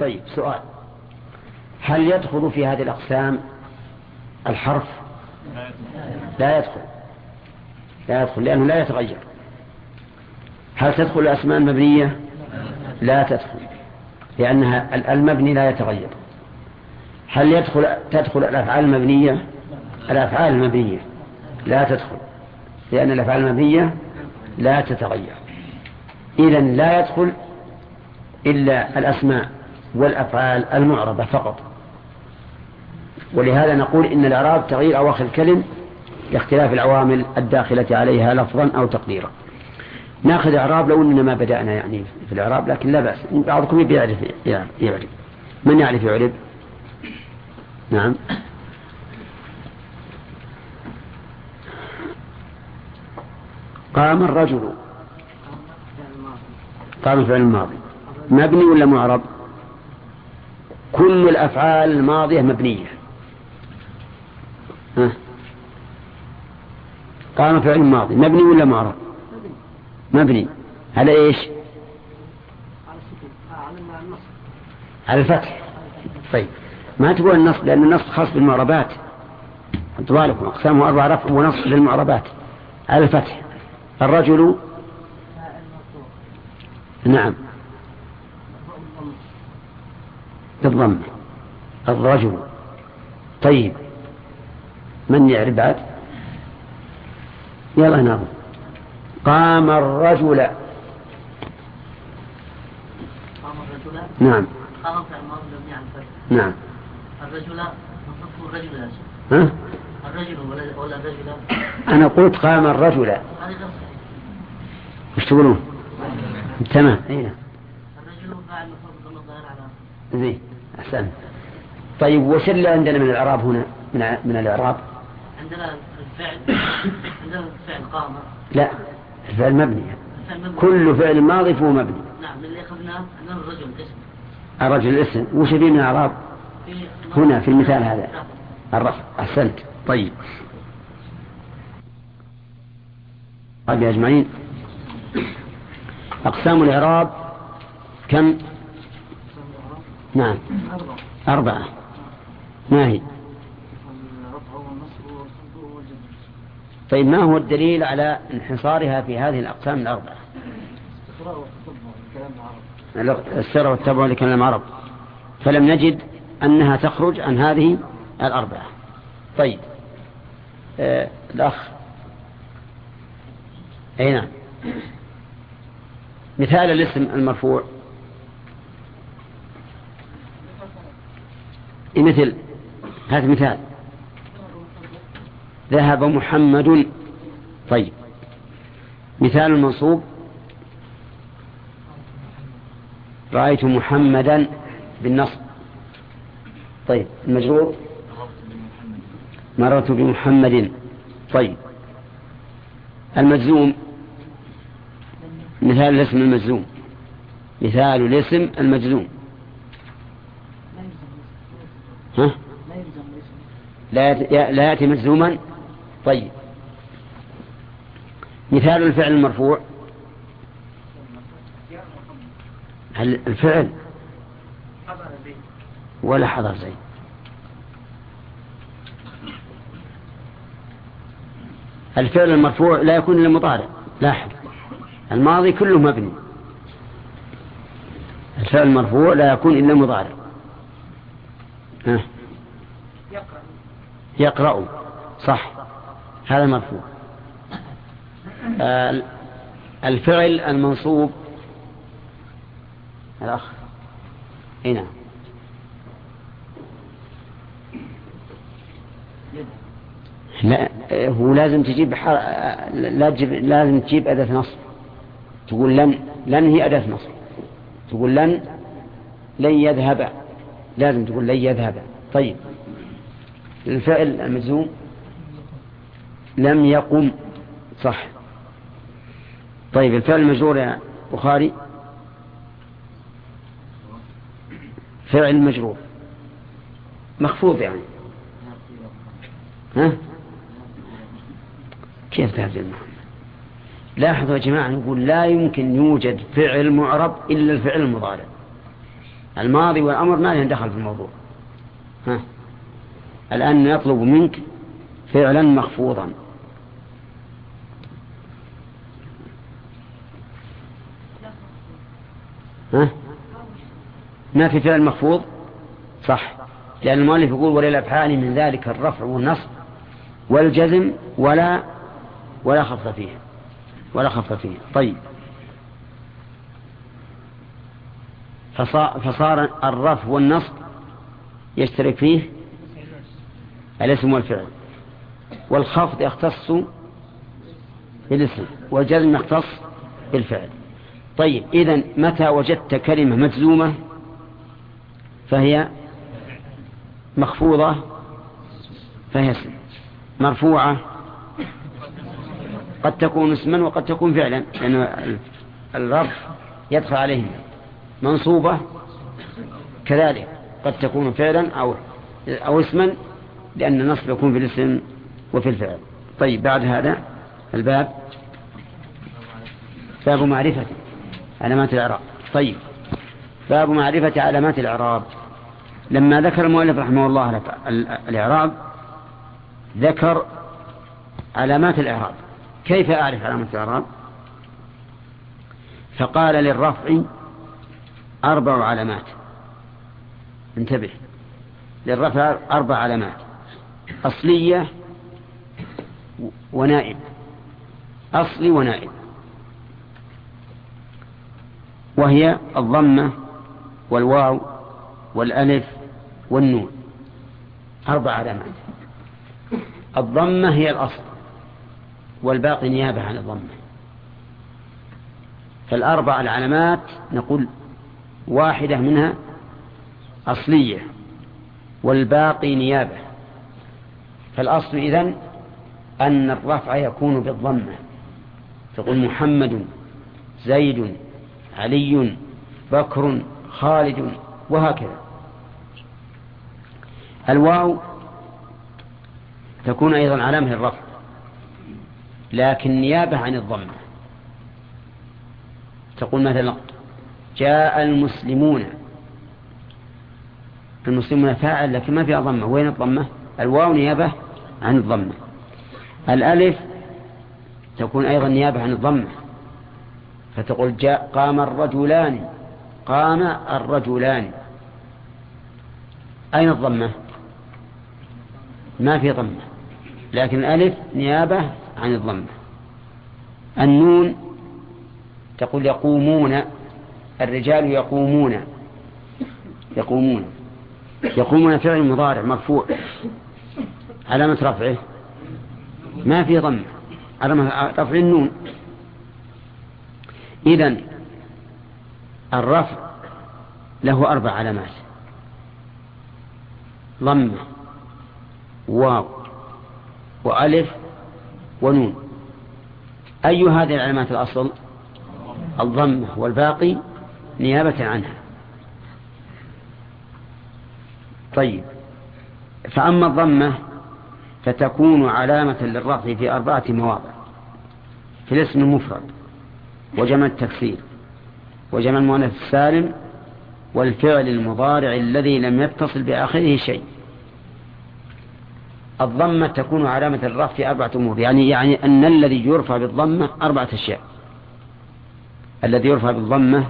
طيب سؤال. هل يدخل في هذه الأقسام الحرف؟ لا يدخل. لا يدخل لأنه لا يتغير. هل تدخل الأسماء المبنية؟ لا تدخل لأنها المبني لا يتغير. هل يدخل تدخل الأفعال المبنية؟ الأفعال المبنية لا تدخل لأن الأفعال المبنية لا تتغير. إذا لا يدخل إلا الأسماء والأفعال المعربة فقط. ولهذا نقول إن الإعراب تغيير أواخر الكلم لاختلاف العوامل الداخلة عليها لفظا أو تقديرا. ناخذ إعراب لو أننا ما بدأنا يعني في الإعراب لكن لا بأس. بعضكم يعرف يعرف. من يعرف يعرف نعم. قام الرجل. قام فعل الماضي. مبني ولا معرب؟ كل الأفعال الماضية مبنية. ها. قام فعل ماضي. مبني ولا معرب مبني. على إيش؟ على الفتح. طيب. ما تقول النصب؟ لأن النصب خاص بالمعربات. أنتوا أقسامه أربع رفع ونصب للمعربات. على الفتح. الرجل؟ نعم. بالضم. الرجل طيب. من يعرف بعد؟ يلا نظر قام الرجل. قام الرجل. نعم. قام في الماضي مبني على الفتح نعم. الرجل نصفه الرجل يا شيخ. ها؟ الرجل ولا ولا الرجل. أنا قلت قام الرجل. وش تقولون؟ تمام. اي نعم الرجل مفعول ضم الظاهر على زين. أحسن طيب وش اللي عندنا من الإعراب هنا؟ من من الإعراب؟ عندنا الفعل عندنا الفعل قام. لا الفعل مبني. الفعل مبني. كل فعل ماضي فهو مبني. نعم اللي أخذناه؟ عندنا الرجل اسم الرجل الاسم. وش فيه من الإعراب في هنا في المثال هذا. الرفع أحسنت. طيب. طيب يا أجمعين أقسام الإعراب كم؟ نعم. أربعة. ما هي؟ طيب ما هو الدليل على انحصارها في هذه الأقسام الأربعة؟ السر والتبع لكلام العرب. فلم نجد أنها تخرج عن هذه الأربعة. طيب. آه الأخ. أي نعم. مثال الاسم المرفوع إيه مثل هذا مثال. ذهب محمد طيب. مثال المنصوب رأيت محمدا بالنصب. طيب المجرور؟ مررت بمحمد. طيب. المجزوم؟ مثال الاسم المجزوم. مثال الاسم المجزوم ها؟ لا يأتي مجزوما؟ طيب. مثال الفعل المرفوع. هل الفعل ولا حضر زين الفعل المرفوع لا يكون إلا مضارع. لاحظ. الماضي كله مبني. الفعل المرفوع لا يكون إلا مضارع. ها. يقرأ. صح. هذا مرفوع آه الفعل المنصوب. الأخ. إي نعم. لا هو لازم تجيب حر... لازم تجيب أداة نصب. تقول لن لن هي أداة نصب. تقول لن لن يذهب. لازم تقول لن يذهب. طيب. الفعل المجزوم لم يقم صح. طيب الفعل المجرور يا بخاري؟ فعل مجرور. مخفوض يعني. ها؟ كيف تهزل محمد لاحظوا يا جماعة نقول لا يمكن يوجد فعل معرب إلا الفعل المضارع. الماضي والأمر ما لهم دخل في الموضوع. ها؟ الآن يطلب منك فعلا مخفوضا. ها؟ ما في فعل مخفوض؟ صح. لأن المؤلف يقول وللأفعال من ذلك الرفع والنصب والجزم ولا ولا خفض فيه. ولا خفض فيه. طيب. فصار الرفع والنصب يشترك فيه؟ الاسم والفعل. والخفض يختص بالاسم والجزم يختص بالفعل. طيب إذا متى وجدت كلمة مجزومة؟ فهي مخفوضة فهي اسم. مرفوعة قد تكون اسما وقد تكون فعلا لأن الرفع يدخل عليهم منصوبة كذلك قد تكون فعلا أو أو اسما لأن النصب يكون في الاسم وفي الفعل. طيب بعد هذا الباب. باب معرفة علامات الإعراب. طيب باب معرفة علامات الإعراب. لما ذكر المؤلف رحمه الله الإعراب ذكر علامات الإعراب. كيف أعرف علامات الإعراب؟ فقال للرفع أربع علامات. انتبه. للرفع أربع علامات. أصلية ونائب. أصلي ونائب. وهي الضمة والواو والألف والنون. أربع علامات. الضمة هي الأصل والباقي نيابة عن الضمة. فالأربع العلامات نقول واحدة منها أصلية والباقي نيابة. فالأصل إذن أن الرفع يكون بالضمة. تقول محمد زيد علي بكر خالد وهكذا. الواو تكون أيضا علامة الرفع لكن نيابة عن الضمة. تقول مثلا جاء المسلمون. المسلمون فاعل لكن ما فيها ضمة. وين الضمة؟ الواو نيابة عن الضمة. الألف تكون أيضا نيابة عن الضمة. فتقول جاء قام الرجلان. قام الرجلان. أين الضمة؟ ما في ضمة. لكن الألف نيابة عن الضمة. النون تقول يقومون. الرجال يقومون. يقومون. يقومون فعل مضارع مرفوع. علامة رفعه ما في ضمة علامة رفع النون. إذن الرفع له أربع علامات. ضمة واو وألف ونون. أي هذه العلامات الأصل؟ الضمة والباقي نيابة عنها. طيب. فأما الضمة فتكون علامة للرفع في أربعة مواضع في الاسم المفرد وجمع التكسير وجمع المؤنث السالم والفعل المضارع الذي لم يتصل بآخره شيء. الضمة تكون علامة الرفع في أربعة أمور يعني يعني أن الذي يرفع بالضمة أربعة أشياء. الذي يرفع بالضمة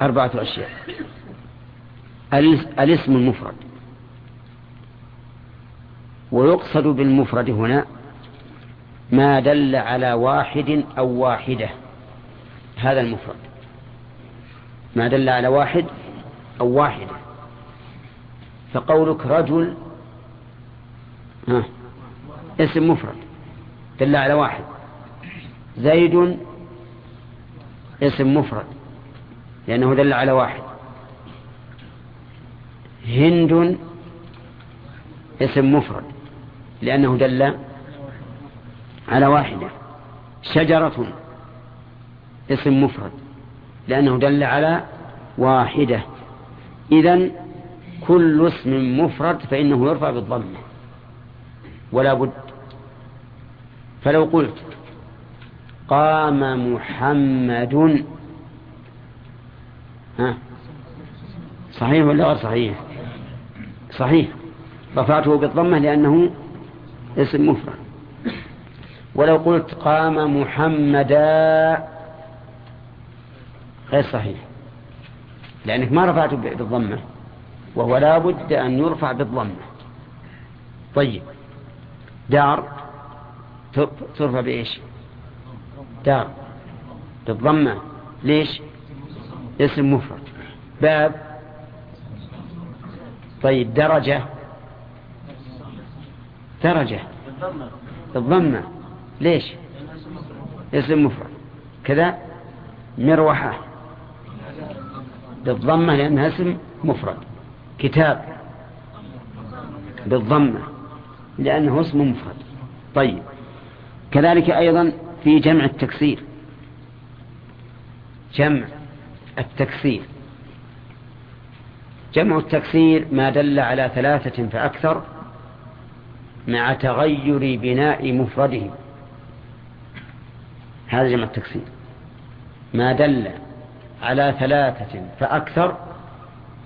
أربعة أشياء. الاسم المفرد ويقصد بالمفرد هنا ما دل على واحد أو واحدة. هذا المفرد. ما دل على واحد أو واحدة. فقولك رجل ها اسم مفرد. دل على واحد. زيد اسم مفرد. لأنه دل على واحد. هند اسم مفرد. لأنه دل على واحدة. شجرة اسم مفرد لأنه دل على واحدة. إذن كل اسم مفرد فإنه يرفع بالضمة ولا بد. فلو قلت قام محمد ها؟ صحيح ولا غير صحيح؟ صحيح. رفعته بالضمة لأنه اسم مفرد. ولو قلت قام محمدا غير صحيح. لأنك ما رفعته بالضمة. وهو لا بد أن يرفع بالضمة. طيب. دار ترفع بإيش؟ دار. بالضمة. ليش؟ اسم مفرد. باب. طيب. درجة. درجة. بالضمة. ليش؟ اسم مفرد. كذا مروحة. بالضمة لأنها اسم مفرد. كتاب. بالضمة. لأنه اسم مفرد. طيب. كذلك أيضا في جمع التكسير. جمع التكسير. جمع التكسير ما دل على ثلاثة فأكثر مع تغير بناء مفرده هذا جمع التكسير ما دل على ثلاثة فأكثر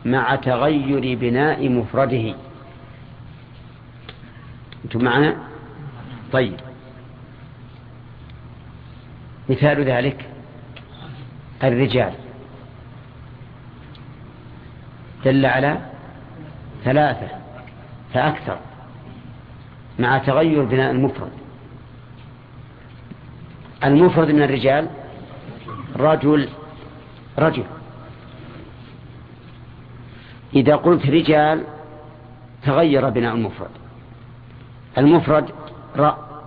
مع تغير بناء مفرده. أنتم معنا؟ طيب. مثال ذلك الرجال. دل على ثلاثة فأكثر. مع تغير بناء المفرد. المفرد من الرجال رجل رجل. إذا قلت رجال تغير بناء المفرد. المفرد راء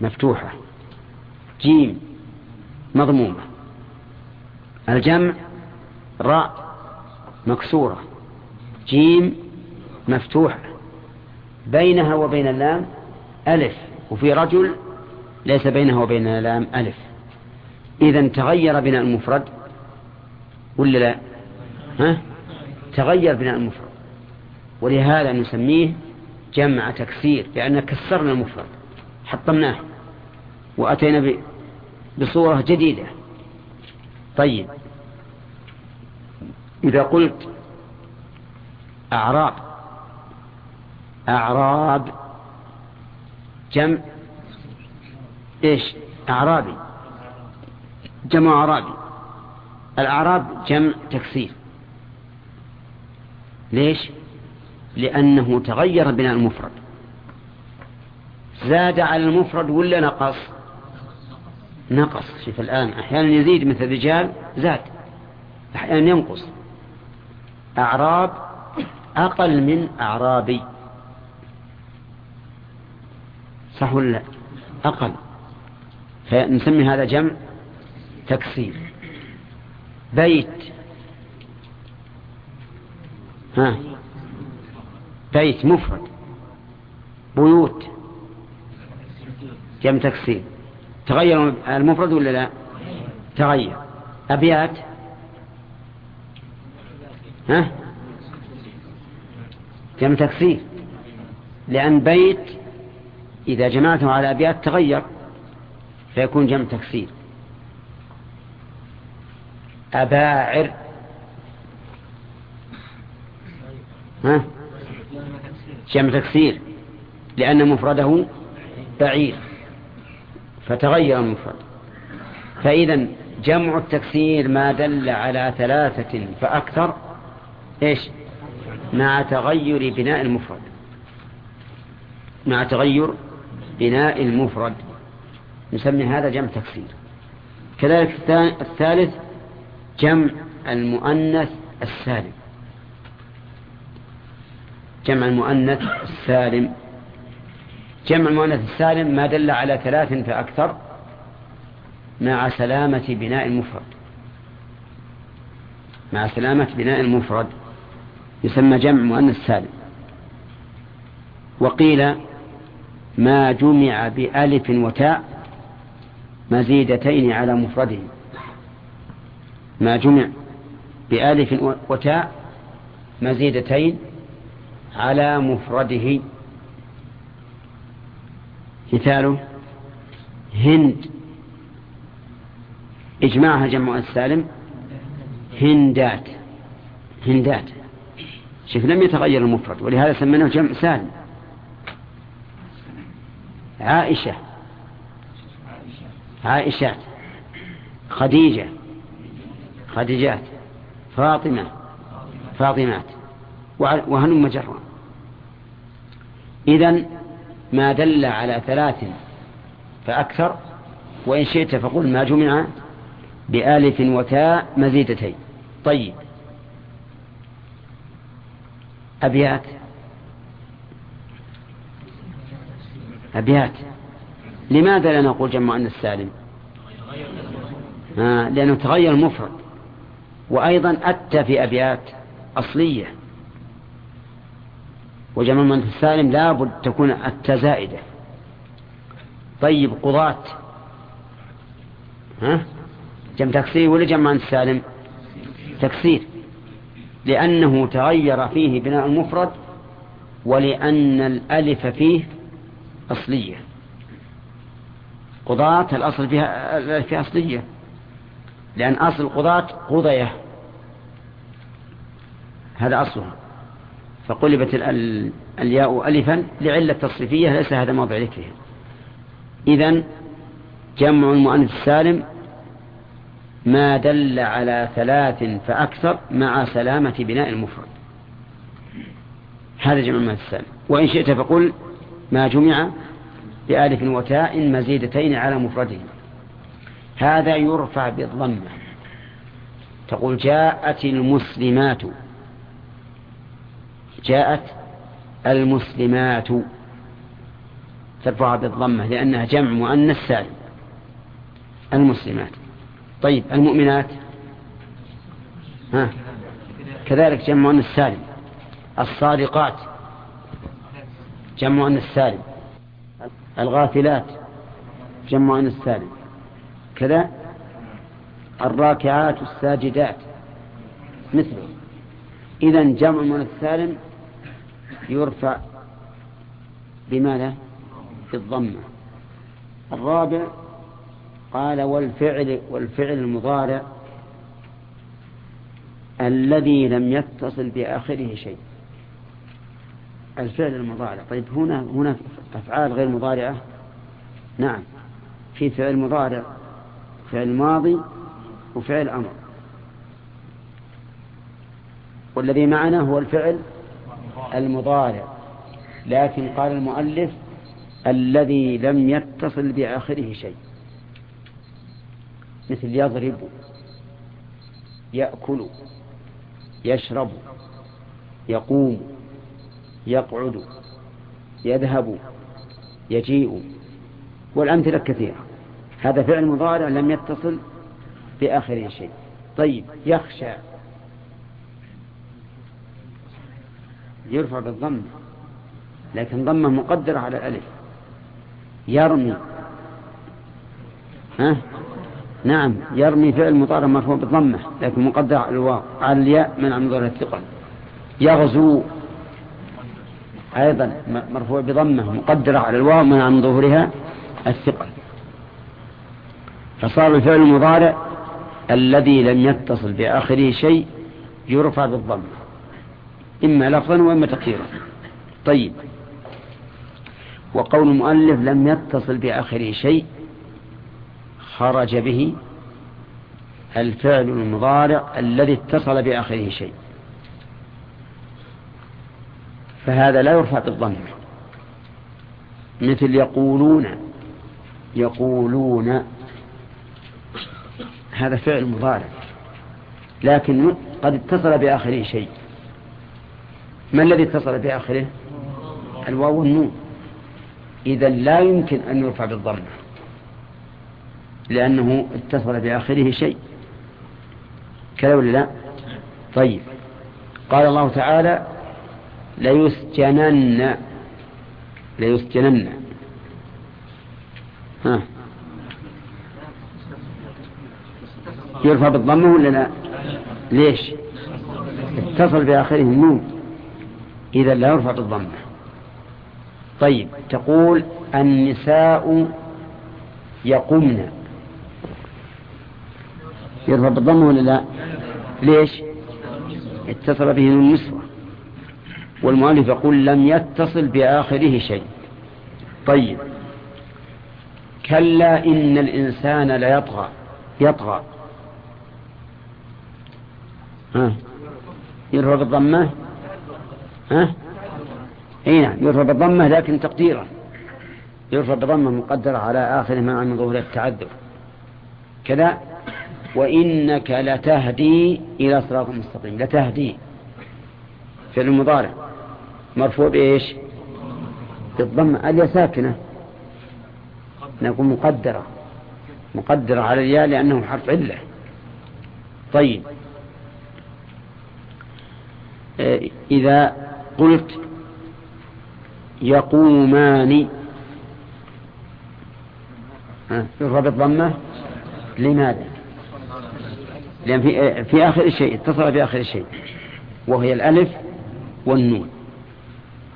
مفتوحة. جيم مضمومة. الجمع راء مكسورة. جيم مفتوحة. بينها وبين اللام ألف وفي رجل ليس بينها وبين اللام ألف. إذا تغير بناء المفرد ولا لا؟ ها؟ تغير بناء المفرد. ولهذا نسميه جمع تكسير لأن كسرنا المفرد حطمناه وأتينا بصورة جديدة. طيب. إذا قلت أعراب أعراب. جمع إيش؟ أعرابي. جمع أعرابي. الأعراب جمع تكسير. ليش؟ لأنه تغير بناء المفرد. زاد على المفرد ولا نقص؟ نقص. شوف الآن أحيانا يزيد مثل رجال زاد. أحيانا ينقص. أعراب أقل من أعرابي. صح ولا لا؟ أقل. فنسمي هذا جمع تكسير. بيت. ها؟ بيت مفرد. بيوت. جمع تكسير. تغير المفرد ولا لا؟ تغير. أبيات. ها؟ جمع تكسير. لأن بيت إذا جمعته على أبيات تغير فيكون جمع تكسير. أباعر. ها؟ جمع تكسير لأن مفرده بعير فتغير المفرد. فإذا جمع التكسير ما دل على ثلاثة فأكثر إيش؟ مع تغير بناء المفرد. مع تغير بناء المفرد. نسمي هذا جمع تكسير. كذلك الثالث جمع المؤنث السالم. جمع المؤنث السالم. جمع المؤنث السالم ما دل على ثلاث فأكثر مع سلامة بناء المفرد. مع سلامة بناء المفرد يسمى جمع مؤنث سالم وقيل ما جمع بألف وتاء مزيدتين على مفرده ما جمع بألف وتاء مزيدتين على مفرده. مثاله هند. إجماعها جمع السالم هندات. هندات. شوف لم يتغير المفرد ولهذا سميناه جمع سالم. عائشة. عائشات خديجة. خديجات فاطمة. فاطمات وهلم جرا إذن ما دل على ثلاث فأكثر وإن شئت فقل ما جمع بآلف وتاء مزيدتين. طيب. أبيات. أبيات. لماذا لا نقول جمع أن السالم؟ آه لأنه تغير المفرد وأيضا أتى في أبيات أصلية. وجمع من السالم لابد تكون أتى زائدة. طيب قضاة. ها؟ جمع تكسير ولا جمع السالم؟ تكسير. لأنه تغير فيه بناء المفرد ولأن الألف فيه أصلية. قضاة الأصل فيها في أصلية. لأن أصل القضاة قضية. هذا أصلها. فقلبت الياء ألفا لعلة تصريفية ليس هذا موضع ذكرها. إذن جمع المؤنث السالم ما دل على ثلاث فأكثر مع سلامة بناء المفرد. هذا جمع المؤنث السالم. وإن شئت فقل ما جمع بآلف وتاء مزيدتين على مفرده هذا يرفع بالضمة تقول جاءت المسلمات. جاءت المسلمات. ترفع بالضمة لأنها جمع مؤنث سالم المسلمات. طيب المؤمنات. ها؟ كذلك جمع مؤنث سالم الصادقات. جمع مؤنث سالم الغافلات جمع مؤنث سالم كذا؟ الراكعات الساجدات مثله. إذا جمع مؤنث سالم يرفع بماذا؟ في الضمة. الرابع قال والفعل والفعل المضارع الذي لم يتصل بآخره شيء. الفعل المضارع. طيب هنا هنا أفعال غير مضارعة؟ نعم. في فعل مضارع فعل ماضي وفعل أمر. والذي معنا هو الفعل المضارع. لكن قال المؤلف الذي لم يتصل بآخره شيء. مثل يضرب يأكل يشرب يقوم. يقعد يذهب يجيء والأمثلة كثيرة. هذا فعل مضارع لم يتصل بآخره شيء. طيب يخشى. يرفع بالضم لكن ضمة مقدرة على الألف. يرمي. ها؟ نعم يرمي فعل مضارع مرفوع بالضمة لكن مقدر على الواو على الياء من عن الثقل. يغزو. أيضا مرفوع بضمة مقدرة على الواو من عن ظهورها الثقل. فصار الفعل المضارع الذي لم يتصل بآخره شيء يرفع بالضمة إما لفظا وإما تقديرا. طيب. وقول المؤلف لم يتصل بآخره شيء خرج به الفعل المضارع الذي اتصل بآخره شيء. فهذا لا يرفع بالضم مثل يقولون يقولون هذا فعل مضارع لكن قد اتصل بآخره شيء. ما الذي اتصل بآخره؟ الواو والنون. إذا لا يمكن أن يرفع بالضمة لأنه اتصل بآخره شيء. كذا ولا لا؟ طيب. قال الله تعالى ليسجنن. ليسجنن. ها. يرفع بالضمة ولا لا؟ ليش؟ اتصل بآخره النون. إذا لا يرفع بالضمة طيب تقول النساء يقمن. يرفع بالضمة ولا لا؟ ليش؟ اتصل به النسوة والمؤلف يقول لم يتصل بآخره شيء. طيب. كلا إن الإنسان ليطغى يطغى. ها؟ يرفع بالضمة ها؟ إي نعم يرفع بالضمة لكن تقديرا يرفع بضمة مقدرة على آخر ما من ظهور التعذر. كذا. وإنك لتهدي إلى صراط مستقيم. لتهدي. في المضارع مرفوع بإيش؟ بالضمة اليا ساكنة. نقول مقدرة. مقدرة على الياء لأنه حرف علة. طيب. آه، إذا قلت يقومان. يرفع بالضمة لماذا؟ لأن في, في آخر الشيء اتصل بآخر الشيء وهي الألف والنون.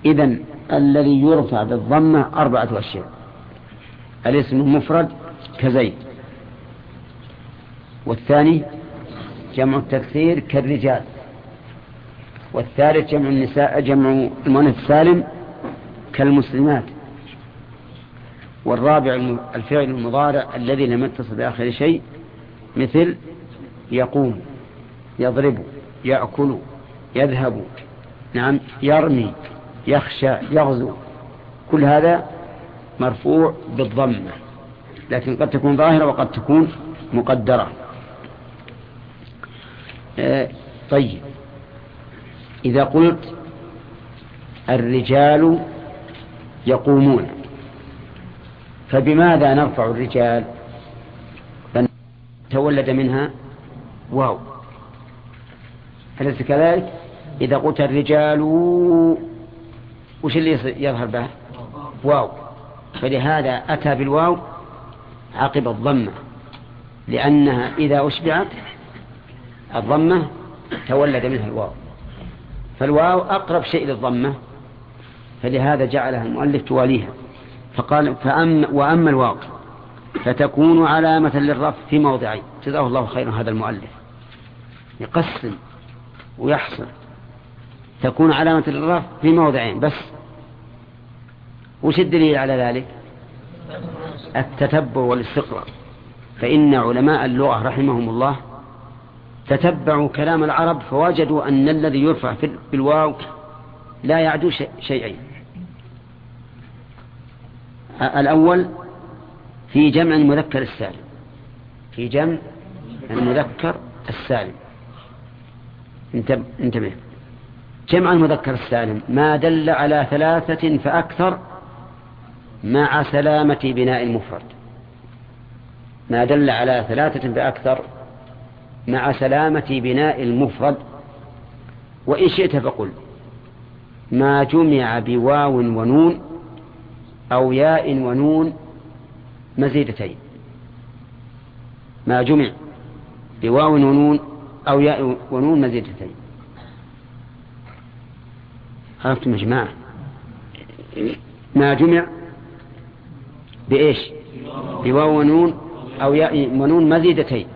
إذا الذي يرفع بالضمة أربعة أشياء الاسم المفرد كزيد. والثاني جمع التكثير كالرجال. والثالث جمع النساء جمع المؤنث السالم كالمسلمات. والرابع الفعل المضارع الذي لم يتصل بآخر شيء مثل يقوم يضرب يأكل يذهب نعم يرمي. يخشى يغزو. كل هذا مرفوع بالضمة. لكن قد تكون ظاهرة وقد تكون مقدرة. آه طيب. إذا قلت الرجال يقومون فبماذا نرفع الرجال؟ تولد منها واو. أليس كذلك؟ إذا قلت الرجال وش اللي يظهر به؟ واو. فلهذا أتى بالواو عقب الضمة لأنها إذا أشبعت الضمة تولد منها الواو. فالواو أقرب شيء للضمة فلهذا جعلها المؤلف تواليها. فقال فأم وأما الواو فتكون علامة للرفع في موضعين. جزاه الله خيرا هذا المؤلف. يقسم ويحصر. تكون علامة للرفع في موضعين بس وش الدليل على ذلك؟ التتبع والاستقراء فإن علماء اللغة رحمهم الله تتبعوا كلام العرب فوجدوا أن الذي يرفع في الواو لا يعدو شيئين. الأول في جمع المذكر السالم. في جمع المذكر السالم. انتبه. جمع المذكر السالم. ما دل على ثلاثة فأكثر مع سلامة بناء المفرد. ما دل على ثلاثة فأكثر مع سلامة بناء المفرد. وإن شئت فقل ما جمع بواو ونون أو ياء ونون مزيدتين. ما جمع بواو ونون أو ياء ونون مزيدتين. عرفتم يا جماعة؟ ما جمع بإيش؟ بواو ونون أو ياء ونون مزيدتين.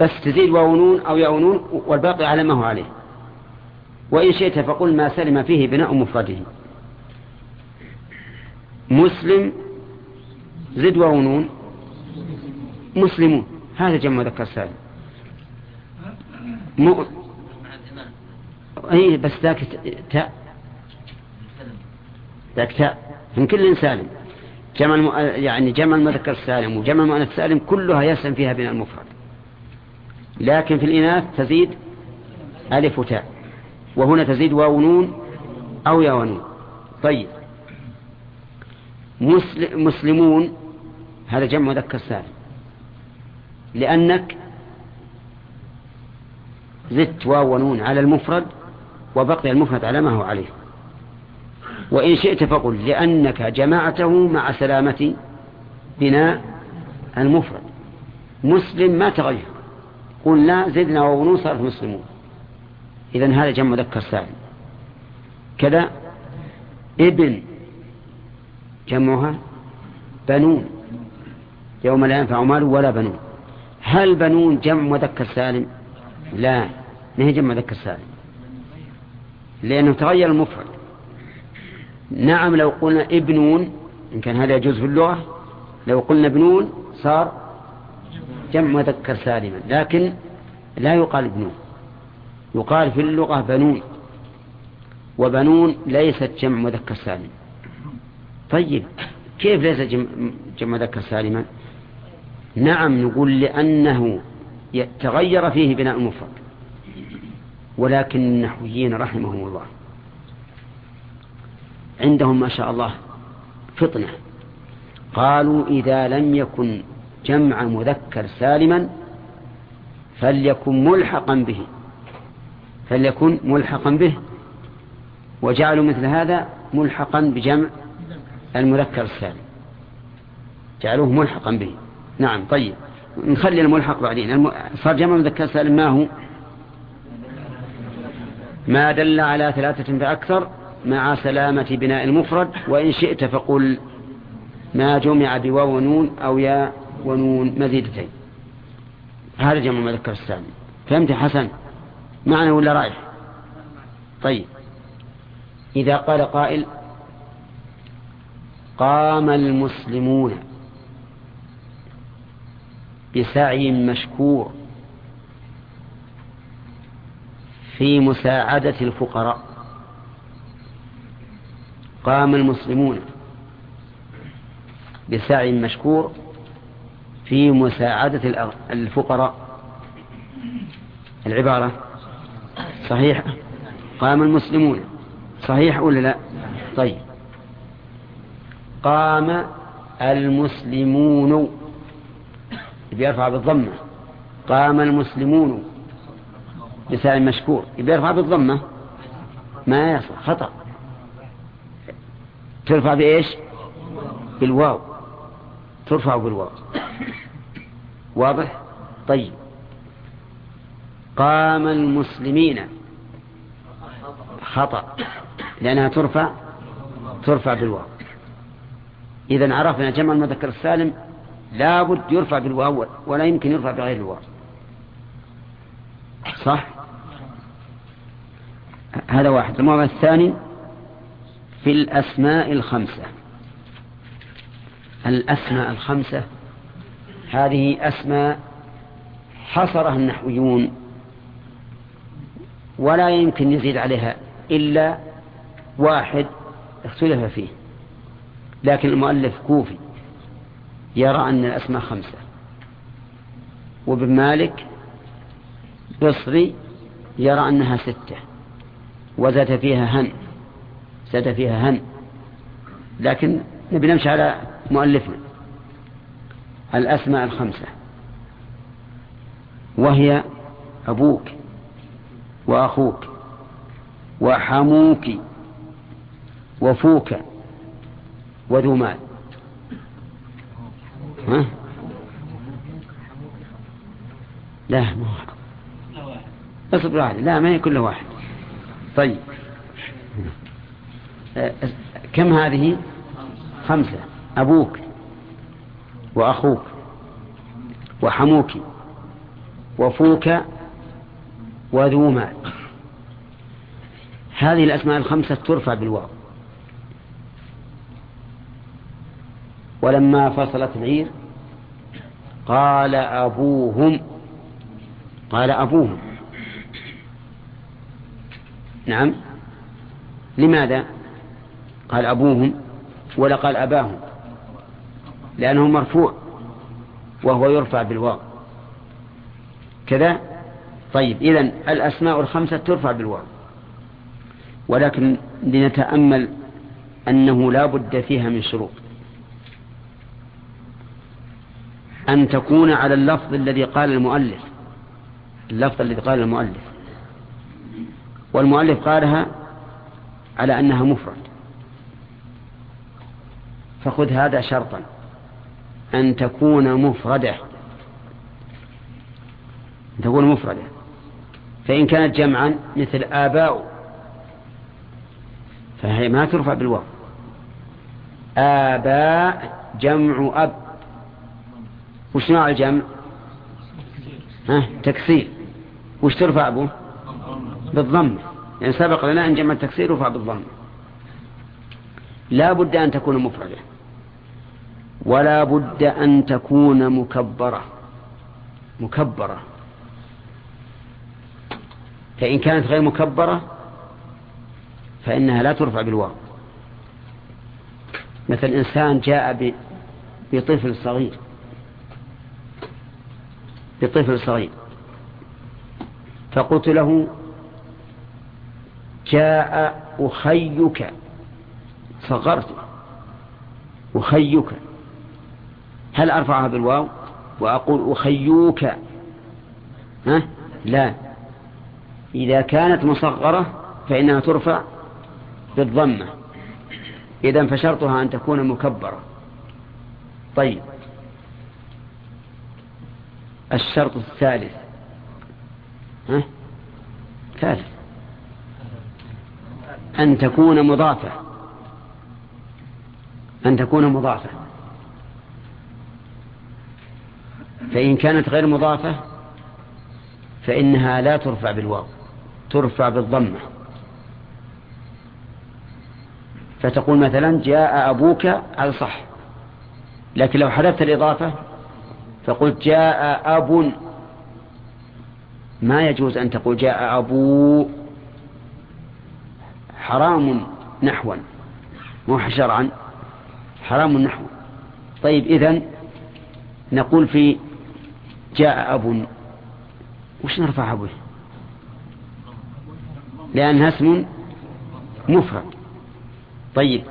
بس تزيد واو ونون أو ياء ونون والباقي على ما هو عليه. وإن شئت فقل ما سلم فيه بناء مفرده. مسلم زد ونون. مسلمون. هذا جمع ذكر سالم م... اي بس ذاك تاء ذاك تاء من كل سالم جمع. يعني جمع المذكر السالم وجمع المؤنث السالم كلها يسلم فيها بين المفرد. لكن في الإناث تزيد ألف وتاء. وهنا تزيد واو نون أو يا ونون. طيب. مسلمون هذا جمع مذكر سالم. لأنك زدت واو ونون على المفرد وبقي المفرد على ما هو عليه. وإن شئت فقل لأنك جمعته مع سلامة بناء المفرد. مسلم ما تغير. قلنا زدنا واو ونون صارت مسلمون. إذن هذا جمع مذكر سالم كذا ابن جمعها بنون. يوم لا ينفع مال ولا بنون. هل بنون جمع مذكر سالم لا نهي جمع مذكر سالم لأنه تغير المفرد. نعم لو قلنا ابنون إن كان هذا يجوز في اللغة لو قلنا ابنون صار جمع مذكر سالما لكن لا يقال ابنون يقال في اللغة بنون وبنون ليست جمع مذكر سالم. طيب كيف ليس جمع مذكر سالما؟ نعم نقول لأنه تغير فيه بناء المفرد ولكن النحويين رحمهم الله عندهم ما شاء الله فطنة. قالوا إذا لم يكن جمع مذكر سالما فليكن ملحقا به. فليكن ملحقا به. وجعلوا مثل هذا ملحقا بجمع المذكر السالم. جعلوه ملحقا به. نعم طيب. نخلي الملحق بعدين. صار جمع مذكر سالم ما هو؟ ما دل على ثلاثة فأكثر مع سلامة بناء المفرد وإن شئت فقل ما جمع بواو ونون أو يا ونون مزيدتين. هذا جمع مذكر السالم فهمت حسن؟ معنى ولا رايح طيب. إذا قال قائل قام المسلمون بسعي مشكور في مساعدة الفقراء. قام المسلمون بسعي مشكور في مساعدة الفقراء. العبارة صحيح قام المسلمون. صحيح ولا لا؟ طيب. قام المسلمون. بيرفع بالضمة. قام المسلمون بسعي مشكور. بيرفع بالضمة؟ ما يصح. خطأ. ترفع بإيش؟ بالواو. ترفع بالواو. واضح؟ طيب. قام المسلمين. خطأ. لأنها ترفع ترفع بالواو. إذا عرفنا جمع المذكر السالم لابد يرفع بالواو ولا يمكن يرفع بغير الواو. صح؟ هذا واحد. الموضوع الثاني في الأسماء الخمسة. الأسماء الخمسة هذه أسماء حصرها النحويون ولا يمكن يزيد عليها إلا واحد اختلف فيه لكن المؤلف كوفي يرى أن الأسماء خمسة. وابن مالك بصري يرى أنها ستة وزاد فيها هن. زاد فيها هن لكن نبي نمشي على مؤلفنا. الأسماء الخمسة. وهي أبوك وأخوك وحموك وفوك وذو مال. ها؟ لا ما هو اصبر واحد. لا ما هي كل واحد. طيب. كم هذه؟ خمسة. أبوك وأخوك وحموك وفوك وذو مال هذه الأسماء الخمسة ترفع بالواو. ولما فصلت العير قال أبوهم قال أبوهم. نعم. لماذا؟ قال أبوهم ولا قال أباهم لأنه مرفوع وهو يرفع بالواو. كذا؟ طيب إذن الأسماء الخمسة ترفع بالواو. ولكن لنتأمل أنه لا بد فيها من شروط. أن تكون على اللفظ الذي قال المؤلف اللفظ الذي قال المؤلف. والمؤلف قالها على أنها مفرد. فخذ هذا شرطا. أن تكون مفردة. أن تكون مفردة. فإن كانت جمعا مثل آباء فهي ما ترفع بالواو. آباء جمع أب. وش نوع الجمع؟ ها؟ تكسير. وش ترفع به بالضم. يعني سبق لنا أن جمع التكسير رفع بالضم. لا بد أن تكون مفردة. ولا بد أن تكون مكبرة. مكبرة. فإن كانت غير مكبرة فإنها لا ترفع بالواو. مثل إنسان جاء بطفل صغير. بطفل صغير. فقلت له جاء أخيك صغرت أخيك. هل أرفعها بالواو وأقول أخيوك؟ ها؟ لا. إذا كانت مصغرة فإنها ترفع بالضمة. إذا فشرطها أن تكون مكبرة. طيب. الشرط الثالث. ها؟ ثالث. أن تكون مضافة. أن تكون مضافة. فإن كانت غير مضافة فإنها لا ترفع بالواو ترفع بالضمة. فتقول مثلا جاء أبوك على صح لكن لو حذفت الإضافة فقلت جاء أب ما يجوز أن تقول جاء أبو. حرام نحوا مو شرعا حرام نحوا طيب إذن نقول في جاء أب وش نرفع أبوه؟ لأنها اسم مفرد. طيب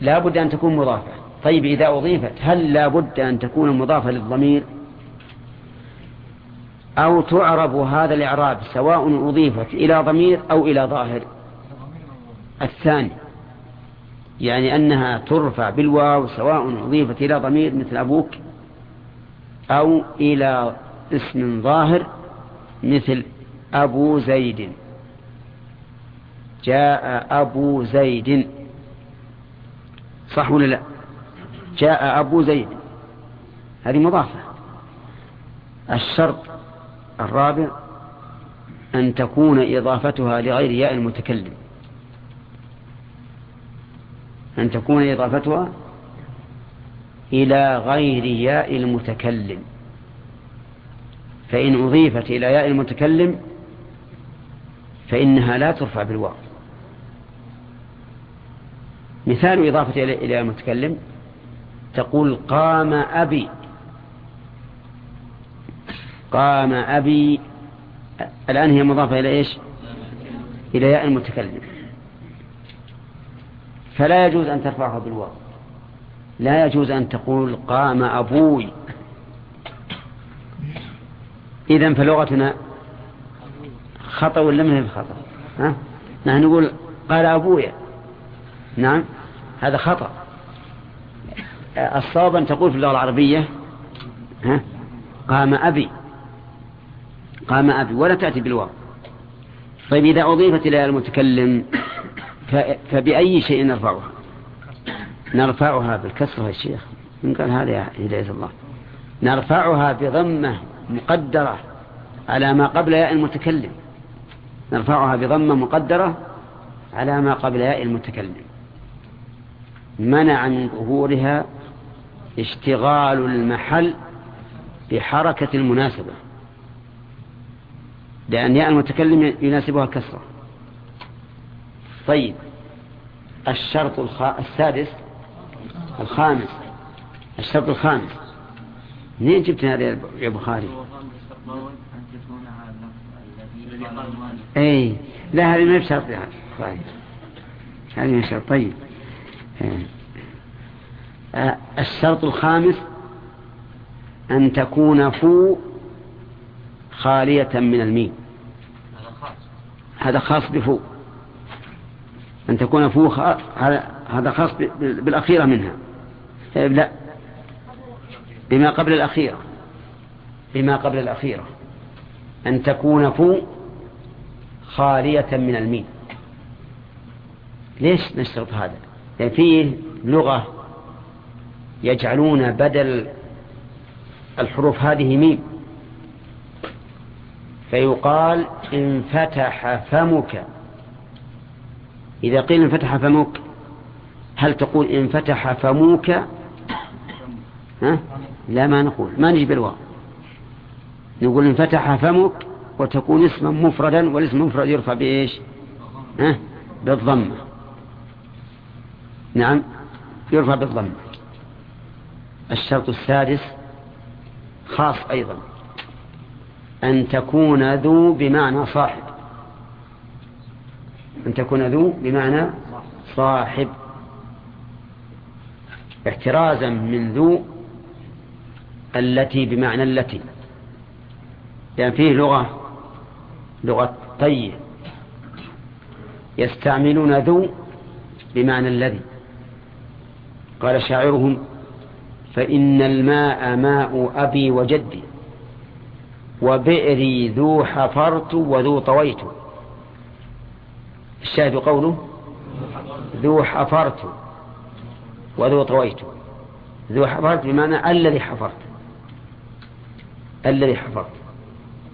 لا بد أن تكون مضافة. طيب إذا أضيفت هل لا بد أن تكون مضافة للضمير؟ أو تعرب هذا الإعراب سواء أضيفت إلى ضمير أو إلى ظاهر؟ الثاني يعني أنها ترفع بالواو سواء أضيفت إلى ضمير مثل أبوك أو إلى اسم ظاهر مثل أبو زيد. جاء أبو زيد. صح ولا لا؟ جاء أبو زيد. هذه مضافة. الشرط الرابع أن تكون إضافتها لغير ياء المتكلم. أن تكون إضافتها إلى غير ياء المتكلم. فإن أضيفت إلى ياء المتكلم فإنها لا ترفع بالواو. مثال إضافة إلى المتكلم تقول قام أبي. قام أبي. الآن هي مضافة إلى إيش؟ إلى ياء المتكلم. فلا يجوز أن ترفعها بالواو. لا يجوز أن تقول قام أبوي. إذن فلغتنا خطأ ولا من خطأ ها؟ نحن نقول قال أبويا. نعم هذا خطأ. الصواب أن تقول في اللغة العربية ها؟ قام أبي. قام أبي ولا تأتي بالواو. طيب إذا أضيفت إلى المتكلم فبأي شيء نرفعها؟ نرفعها بالكسرة يا شيخ. من قال هذا يا هداية الله؟ نرفعها بضمة مقدرة على ما قبل ياء المتكلم. نرفعها بضمة مقدرة على ما قبل ياء المتكلم. منع من ظهورها اشتغال المحل بحركة المناسبة. لأن ياء المتكلم يناسبها كسرة. طيب الشرط السادس الخامس الشرط الخامس. منين جبت هذا يا بخاري؟ اي لا هذه ما بشرط طيب هذه ما بشرط. طيب. آه، الشرط الخامس أن تكون فو خالية من الميم. هذا خاص. بفو. أن تكون فو هذا خاص بالأخيرة منها. إيه، لا. بما قبل الأخيرة. بما قبل الأخيرة. أن تكون فو خالية من الميم ليش نشترط هذا؟ يعني فيه لغة يجعلون بدل الحروف هذه ميم فيقال انفتح فمك. إذا قيل انفتح فمك هل تقول انفتح فموك؟ ها؟ لا ما نقول ما نجيب الواو نقول انفتح فمك وتكون اسما مفردا والاسم المفرد يرفع بإيش؟ ها؟ بالضمة. نعم يرفع بالضمة. الشرط السادس خاص أيضا. أن تكون ذو بمعنى صاحب. أن تكون ذو بمعنى صاحب. احترازا من ذو التي بمعنى التي. لأن فيه لغة لغة طي يستعملون ذو بمعنى الذي. قال شاعرهم فإن الماء ماء أبي وجدي وبئري ذو حفرت وذو طويت. الشاهد قوله ذو حفرت وذو طويت. ذو حفرت بمعنى الذي حفرت. الذي حفرت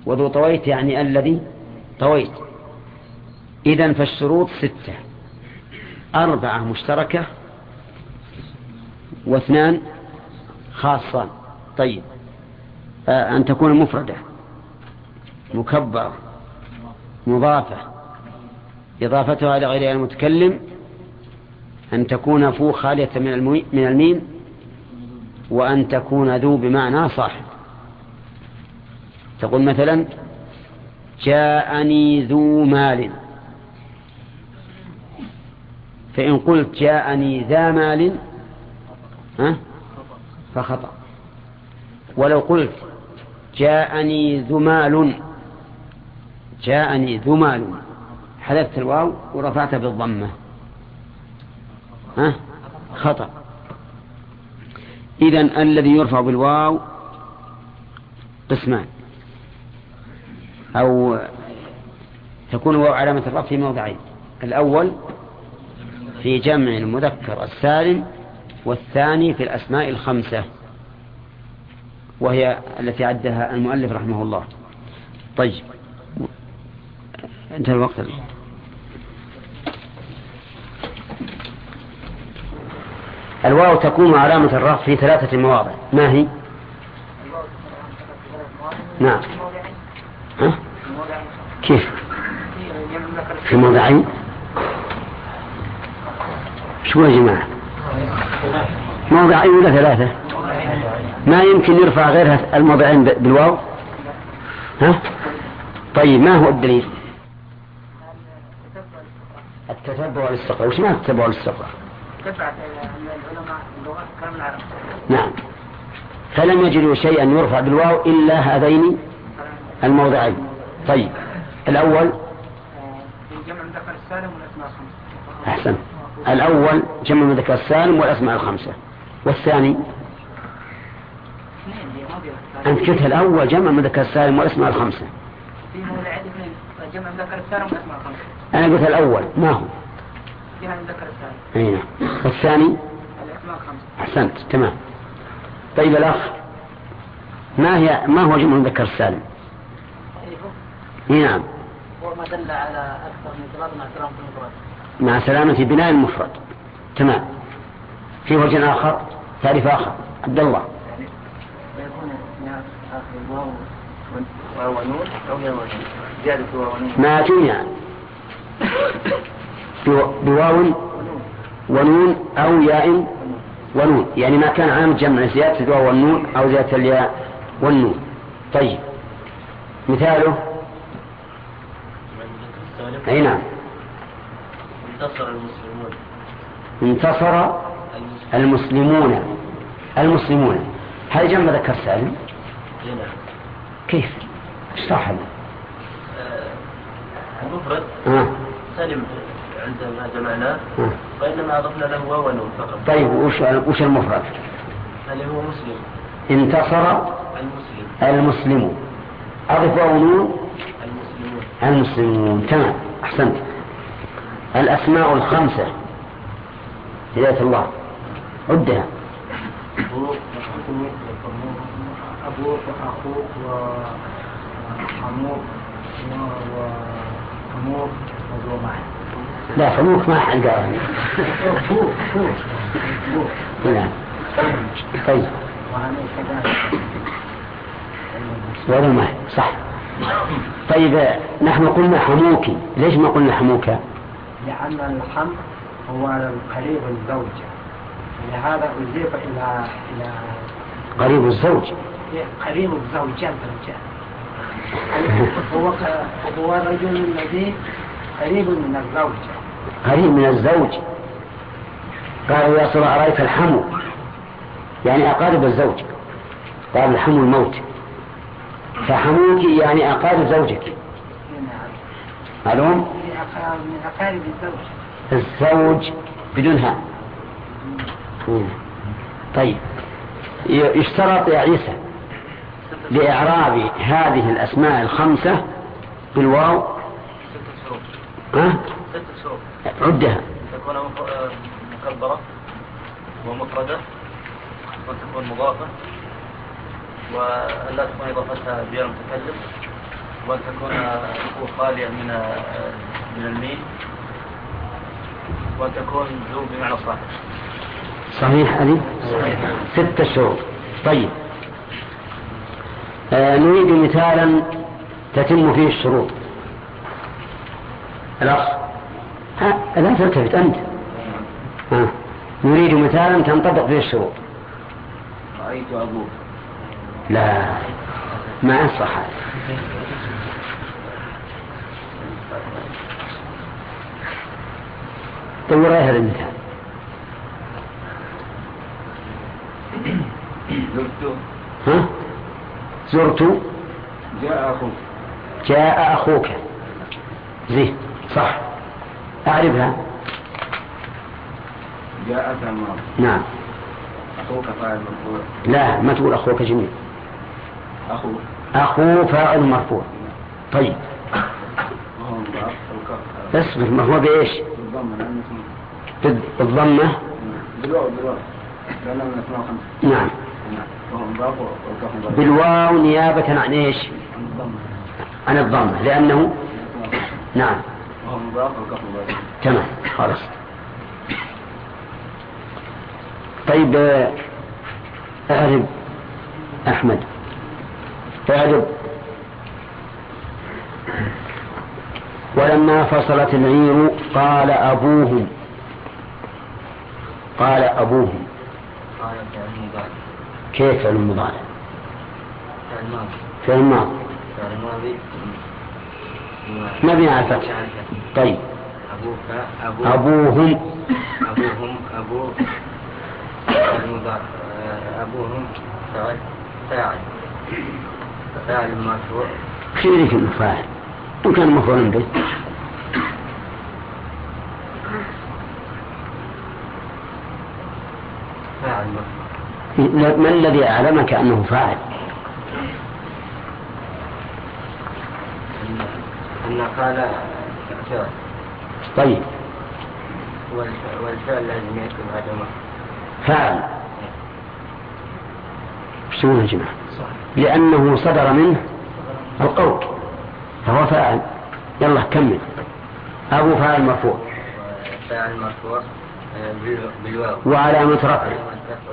وذو طويت يعني الذي طويت. إذن فالشروط ستة. أربعة مشتركة واثنان خاصان. طيب. آه، أن تكون مفردة. مكبرة. مضافة. إضافتها لغير المتكلم. أن تكون فو خالية من الميم. وأن تكون ذو بمعنى صاحب. تقول مثلا جاءني ذو مال. فإن قلت جاءني ذا مال ها فخطأ. ولو قلت جاءني ذو مال جاءني ذو مال. حذفت الواو ورفعت بالضمة. ها خطأ. إذن الذي يرفع بالواو قسمان. أو تكون واو علامة الرفع في موضعين. الأول في جمع المذكر السالم والثاني في الأسماء الخمسة وهي التي عدها المؤلف رحمه الله. طيب. انتهى الوقت. الواو تكون علامة الرفع في ثلاثة مواضع. ما هي؟ نعم؟ كيف؟ في موضعين شو يا جماعة؟ موضعين ولا ثلاثة؟ ما يمكن يرفع غير الموضعين بالواو؟ ها؟ طيب ما هو الدليل؟ التتبع والاستقراء وش معنى التتبع والاستقراء نعم. فلم يجدوا شيئا يرفع بالواو إلا هذين الموضعين. طيب. الأول جمع المذكر السالم والأسماء الخمسة. أحسن. الأول جمع المذكر السالم والأسماء الخمسة. والثاني؟ أنت قلت الأول جمع المذكر السالم والأسماء الخمسة. جمع المذكر السالم والأسماء الخمسة. أنا قلت الأول ما هو؟ جمع المذكر السالم. أي نعم. والثاني؟ الأسماء الخمسة. أحسنت تمام. طيب الأخ ما هي ما هو جمع المذكر السالم؟ نعم. هو ما دل على أكثر من ثلاث مع في المفرد. مع سلامة بناء المفرد. تمام. في وجه آخر تعريف آخر. عبد الله. ونون ما جمع بو- بواو ونون أو ياء ونون. يعني ما كان عام جمع زيادة الواو والنون أو زيادة الياء والنون. طيب. مثاله. أي نعم. انتصر المسلمون. انتصر المسلمون. المسلمون. هل جمع ذكر سالم؟ هنا كيف؟ اشرح لنا المفرد آه. سلم عندما جمعناه آه. وإنما أضفنا له واو فقط. طيب وش وش المفرد؟ هل هو مسلم. انتصر المسلم. المسلمون. أضف واو المسلمون. المسلمون. تمام. أحسنت. الأسماء الخمسة هداية الله. عدها. أبوك وأخوك وحموك وذو معي لا حموك ما حد قال نعم. طيب. ما صح. طيب نحن قلنا حموكي ليش ما قلنا حموكا لأن الحم هو قريب الزوجة لهذا أضيف إلى إلى قريب الزوج. قريب الزوجة الزوجة هو هو الرجل الذي قريب من الزوجة قريب من الزوج. قالوا يا صلاة أرأيت الحمو؟ يعني أقارب الزوج. قال الحمو الموت. فحموك يعني أقارب زوجك. معلوم؟ من أقارب الزوجة الزوج بدونها. طيب. يشترط يا عيسى لإعراب هذه الأسماء الخمسة بالواو. ها؟ عدها. تكون مكبرة ومفردة وتكون مضافة. وأن لا تكون إضافتها بيا المتكلم وأن تكون آه، خالية من آه، من الميم وأن تكون ذو بمعنى صاحب. صحيح هذه ستة شروط طيب. آه نريد مثالا تتم فيه الشروط. الأخ. ها لا تلتفت أنت. ها. نريد مثالا تنطبق فيه الشروط. رأيت أبوك. لا. ما هذا. دور هذا المثال. زرت. ها؟ زرت. جاء أخوك. جاء أخوك. زين صح. أعرفها؟ جاء تمام. نعم. أخوك فاعل مرفوع لا ما تقول أخوك جميل. أخو فاعل مرفوع. طيب. اصبر ما هو بإيش؟ بالضمة. نعم. بالواو نيابة عن إيش؟ عن الضم عن الضمة لأنه نعم. تمام خلاص. طيب آه، اعرب أحمد. اعرب ولما فصلت العير قال أبوهم. قال أبوهم. كيف فعل المضارع فعل ماضي. فعل ماضي فعل ماضي مبني على الفتح. طيب. أبوك أبو أبوهم. أبوهم. أبو فعل مضاف آه، أبوهم. فعل. فاعل. فاعل مرفوع. انه فاعل؟ وإن كان مفعول به. ما الذي أعلمك أنه فاعل؟ إن إن قال طيب. والف- والفعل لازم يكون هذا ما فاعل. شو يا جماعة؟ لأنه صدر منه القول فهو فاعل. يلا كمل. أبو فاعل مرفوع. فاعل مرفوع آه، بال- بالواو. وعلامة رفعه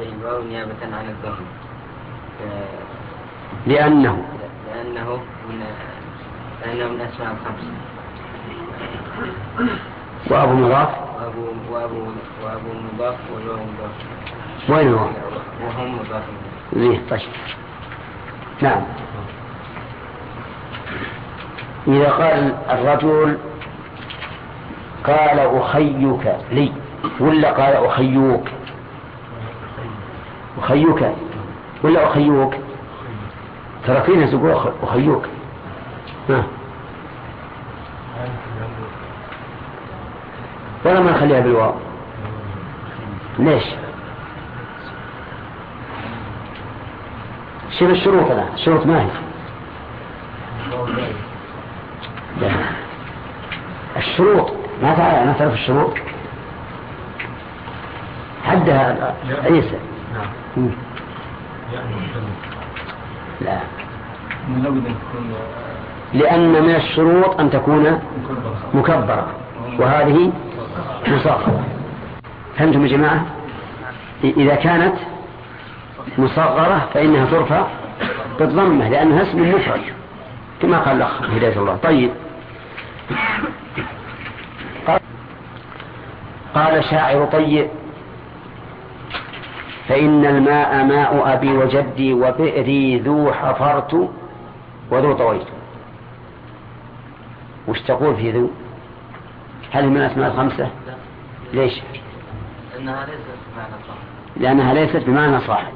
الواو نيابة عن الضم. آه، لأنه. لأنه من لأنه من أسماء الخمسة وأبو مضاف. وأبو وأبو وأبو مضاف والواو مضاف. وين هو؟ وهم مضاف زين طيب. نعم. إذا قال الرجل قال أخيك لي ولا قال أخيوك؟ أخيك ولا أخيوك؟ ترى في ناس يقول أخ- أخيوك. ها ولا ما نخليها بالواو. ليش؟ شوف الشروط الآن الشروط ما هي. لا. الشروط ما تعرف ما تعرف الشروط؟ حدها عيسى. مم. لا. لأن من الشروط أن تكون مكبرة. وهذه مصغرة فهمتم يا جماعة؟ إذا كانت مصغرة فإنها ترفع بالضمة لأنها اسم مفرد كما قال الأخ هداية الله. طيب. قال شاعر طيب فإن الماء ماء أبي وجدي وبئري ذو حفرت وذو طويت. وش تقول في ذو؟ هل من الأسماء الخمسة؟ ليش؟ لأنها ليست بمعنى صاحب. لأنها ليست بمعنى صاحب.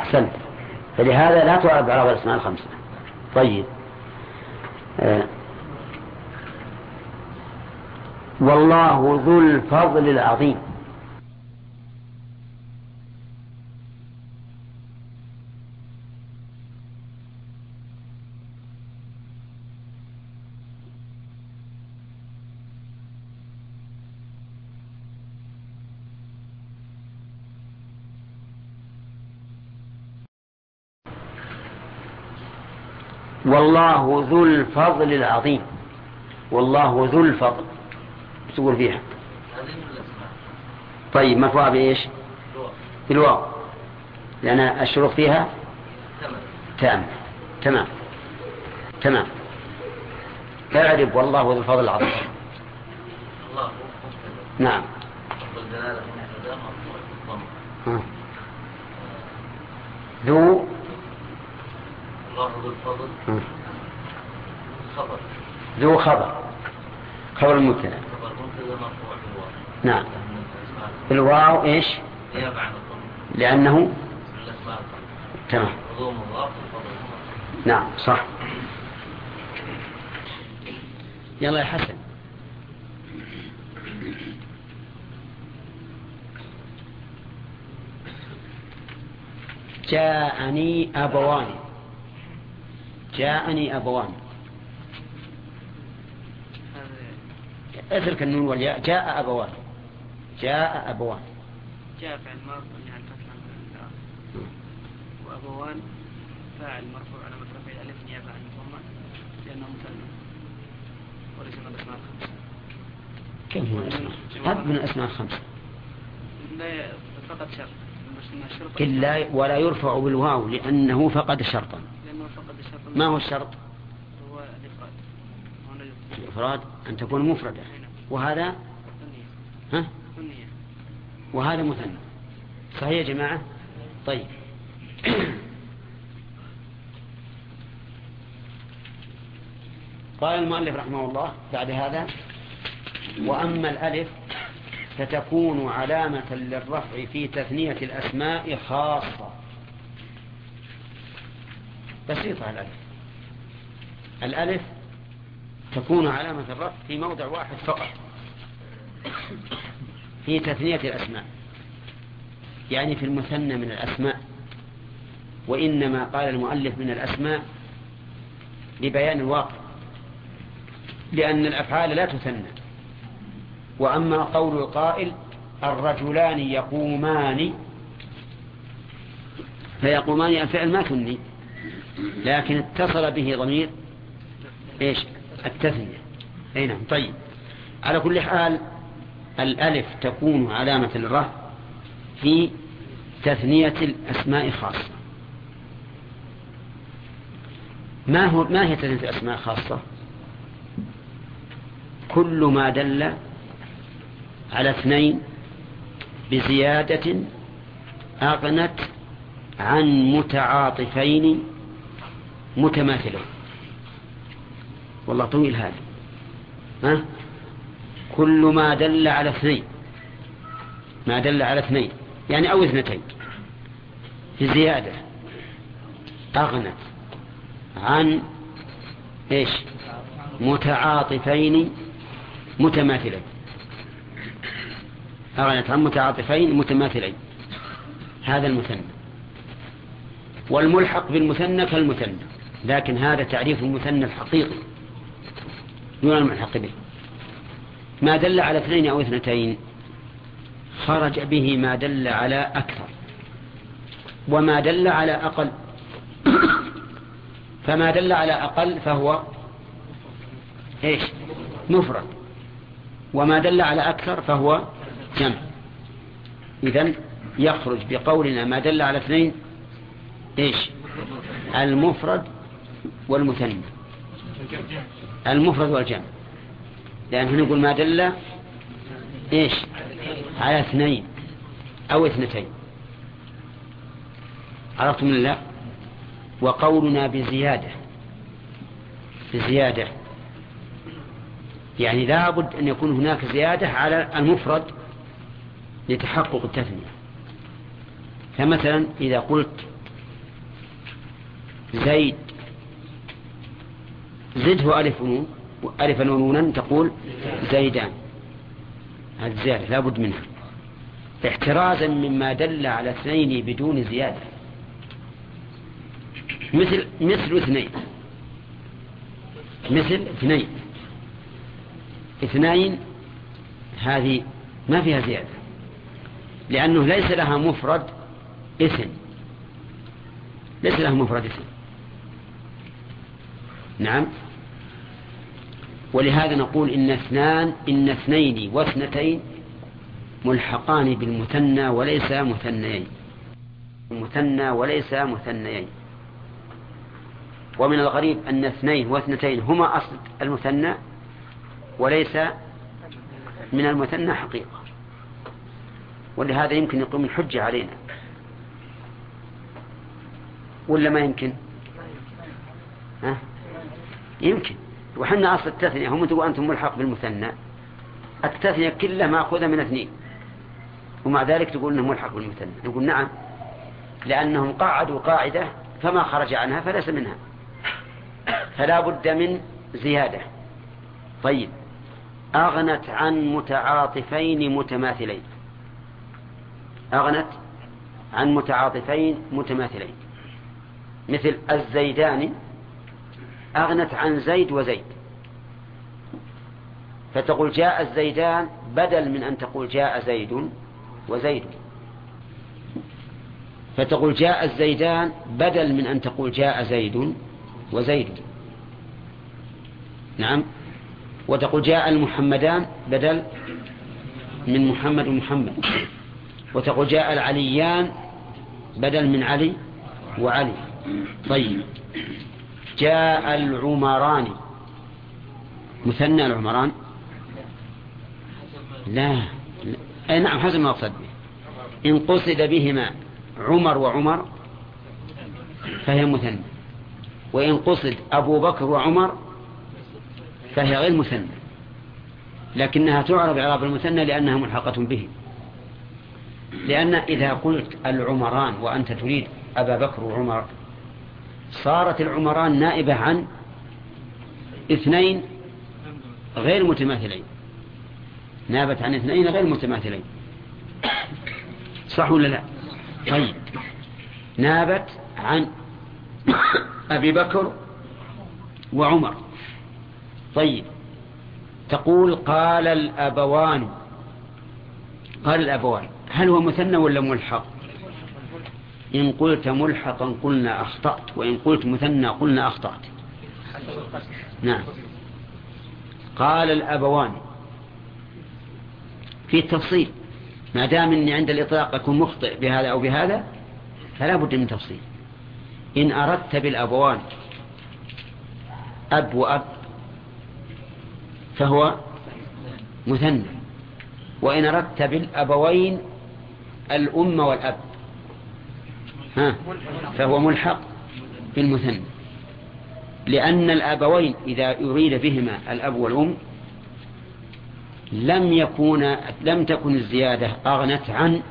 أحسنت. فلهذا لا تعرف على الأسماء الخمسة طيب. آه. والله ذو الفضل العظيم. والله ذو الفضل العظيم. والله ذو الفضل. تقول فيها؟ طيب مرفوعة بإيش؟ بالواو. لأن الشروط فيها تام. تمام. تمام. اعرف والله ذو الفضل العظيم. الله نعم. ذو ذو الفضل. خبر. ذو خبر. خبر المبتدا خبر مرفوع بالواو نعم. الواو إيش؟ نيابة عن الضم. لأنه تمام. نعم صح. يلا يا حسن. جاءني أبوان. جاءني أبوان. اترك النون والياء. جاء أبوان. جاء أبوان. جاء فعل مرفوع يعني فتح عن وأبوان فاعل مرفوع على مكرفة الألف نيابة عن الضمة لأنه مثنى. وليس من الأسماء الخمسة. كم هو الأسماء؟ هذا من الأسماء الخمسة. لا فقط شرط. إلا ولا يرفع بالواو لأنه فقد شرطا. فقد ما هو الشرط؟ هو الإفراد. الإفراد أن تكون مفردة. وهذا؟ ثنية ها؟ وهذا مثنى. صحيح يا جماعة؟ طيب. قال المؤلف رحمه الله بعد هذا وأما الألف فتكون علامة للرفع في تثنية الأسماء خاصة. بسيطة الألف. الألف تكون علامة الرفع في موضع واحد فقط. في تثنية الأسماء. يعني في المثنى من الأسماء. وإنما قال المؤلف من الأسماء لبيان الواقع. لأن الأفعال لا تثنى. وأما قول القائل الرجلان يقومان فيقومان الفعل ما ثني لكن اتصل به ضمير إيش؟ التثنية. أي نعم. طيب. على كل حال الألف تكون علامة للرفع في تثنية الأسماء خاصة. ما هو ما هي تثنية الأسماء خاصة؟ كل ما دل على اثنين بزيادة أغنت عن متعاطفين متماثلين. والله طويل هذا. ها؟ كل ما دل على اثنين. ما دل على اثنين. يعني أو اثنتين. في زيادة. أغنت. عن إيش؟ متعاطفين متماثلين. أغنت عن متعاطفين متماثلين. هذا المثنى. والملحق بالمثنى كالمثنى. لكن هذا تعريف المثنى الحقيقي. دون الملحق به. ما دل على اثنين أو اثنتين خرج به ما دل على أكثر. وما دل على أقل. فما دل على أقل فهو إيش؟ مفرد. وما دل على أكثر فهو جمع. إذن يخرج بقولنا ما دل على اثنين إيش؟ المفرد والمثنى المفرد والجمع. لأن هنا نقول ما دل إيش؟ على اثنين أو اثنتين. عرفتم الله وقولنا بزيادة. بزيادة. يعني لابد أن يكون هناك زيادة على المفرد لتحقق التثنية. فمثلا إذا قلت زيد زده ألف ونون ألفا ونونا تقول زيدان. هذه زيادة لا بد منها. احترازا مما دل على اثنين بدون زيادة. مثل مثل اثنين. مثل اثنين. اثنين هذه ما فيها زيادة. لأنه ليس لها مفرد اسم. ليس لها مفرد اسم. نعم. ولهذا نقول إن اثنان إن اثنين واثنتين ملحقان بالمثنى وليس مثنيين. مثنى وليس مثنيين. ومن الغريب أن اثنين واثنتين هما أصل المثنى وليس من المثنى حقيقة. ولهذا يمكن يقوم الحجة علينا. ولا ما يمكن؟ ها؟ يمكن. وحنا أصل التثنية هم تقول أنتم ملحق بالمثنى. التثنية كلها مأخوذة من اثنين. ومع ذلك تقول أنه ملحق بالمثنى. نقول نعم لأنهم قاعدوا قاعدة فما خرج عنها فليس منها. فلا بد من زيادة. طيب أغنت عن متعاطفين متماثلين. أغنت عن متعاطفين متماثلين. مثل الزيدان أغنت عن زيد وزيد. فتقول جاء الزيدان بدل من أن تقول جاء زيد وزيد. فتقول جاء الزيدان بدل من أن تقول جاء زيد وزيد. نعم. وتقول جاء المحمدان بدل من محمد ومحمد وتقول جاء العليان بدل من علي وعلي. طيب. جاء العمران. مثنى العمران؟ لا, لا. أي نعم حسب ما أقصد به. إن قصد بهما عمر وعمر فهي مثنى. وإن قصد أبو بكر وعمر فهي غير مثنى. لكنها تعرب إعراب المثنى لأنها ملحقة به. لأن إذا قلت العمران وأنت تريد أبا بكر وعمر صارت العمران نائبة عن اثنين غير متماثلين. نابت عن اثنين غير متماثلين. صح ولا لا؟ طيب. نابت عن أبي بكر وعمر. طيب. تقول قال الأبوان. قال الأبوان. هل هو مثنى ولا ملحق؟ إن قلت ملحقا قلنا أخطأت وإن قلت مثنى قلنا أخطأت. نعم. قال الأبوان في التفصيل ما دام إني عند الإطلاق أكون مخطئ بهذا أو بهذا فلا بد من تفصيل. إن أردت بالأبوان أب وأب فهو مثنى. وإن أردت بالأبوين الأم والأب. ها فهو ملحق بالمثنى. لأن الأبوين إذا يريد بهما الأب والأم لم يكون لم تكن الزيادة أغنت عن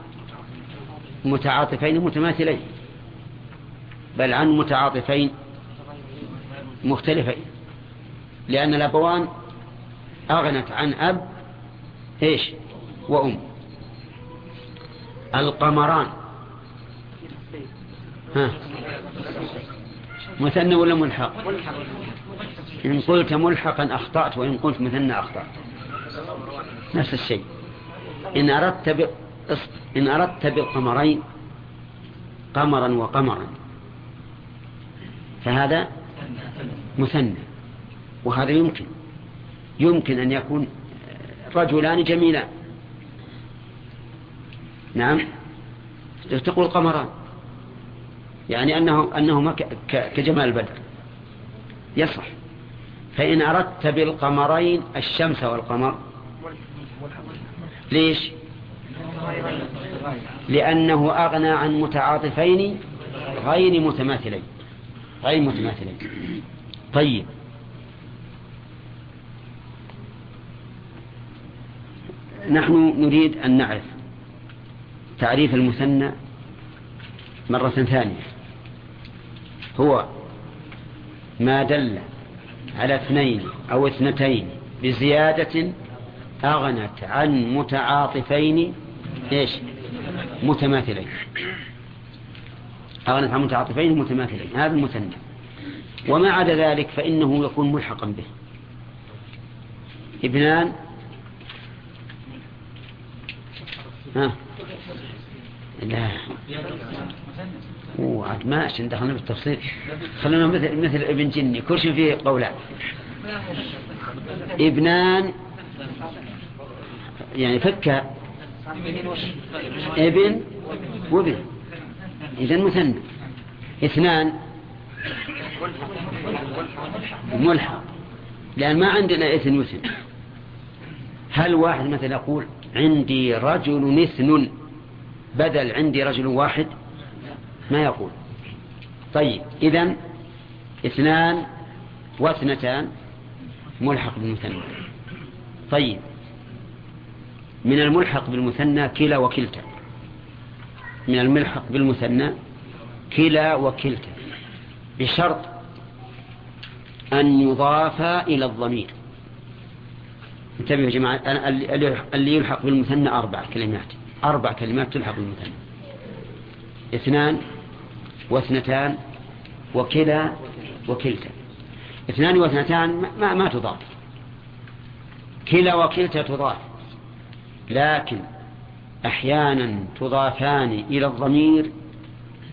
متعاطفين متماثلين بل عن متعاطفين مختلفين. لأن الأبوان أغنت عن أب إيش؟ وأم. القمران ها. مثنى ولا ملحق؟ إن قلت ملحقا أخطأت وإن قلت مثنى أخطأت. نفس الشيء. إن أردت ب... إن أردت بالقمرين قمرا وقمرا. فهذا مثنى وهذا يمكن. يمكن أن يكون رجلان جميلان. نعم. تقول قمران. يعني أنه أنهما كجمال البدر يصح. فإن أردت بالقمرين الشمس والقمر. ليش؟ لأنه أغنى عن متعاطفين غير متماثلين. غير متماثلين. طيب. نحن نريد أن نعرف تعريف المثنى مرة ثانية. هو ما دل على اثنين أو اثنتين بزيادة أغنت عن متعاطفين إيش؟ متماثلين. أغنت عن متعاطفين متماثلين هذا المثنى. وما عدا ذلك فإنه يكون ملحقا به. ابنان؟ ها؟ لا. وعد ما عشان دخلنا بالتفصيل. خلونا مثل مثل ابن جني كل شيء فيه قولان ابنان يعني فك. ابن وابن. إذا مثنى. اثنان. ملحق. لأن ما عندنا اثن وثن. هل واحد مثلا يقول عندي رجل اثن بدل عندي رجل واحد؟ ما يقول. طيب إذن اثنان واثنتان ملحق بالمثنى. طيب من الملحق بالمثنى كلا وكلتا. من الملحق بالمثنى كلا وكلتا. بشرط أن يضاف إلى الضمير. انتبهوا يا جماعة اللي يلحق بالمثنى أربع كلمات. أربع كلمات تلحق بالمثنى. اثنان واثنتان وكلا وكلتا. اثنان واثنتان ما, ما تضاف. كلا وكلتا تضاف. لكن أحيانا تضافان إلى الضمير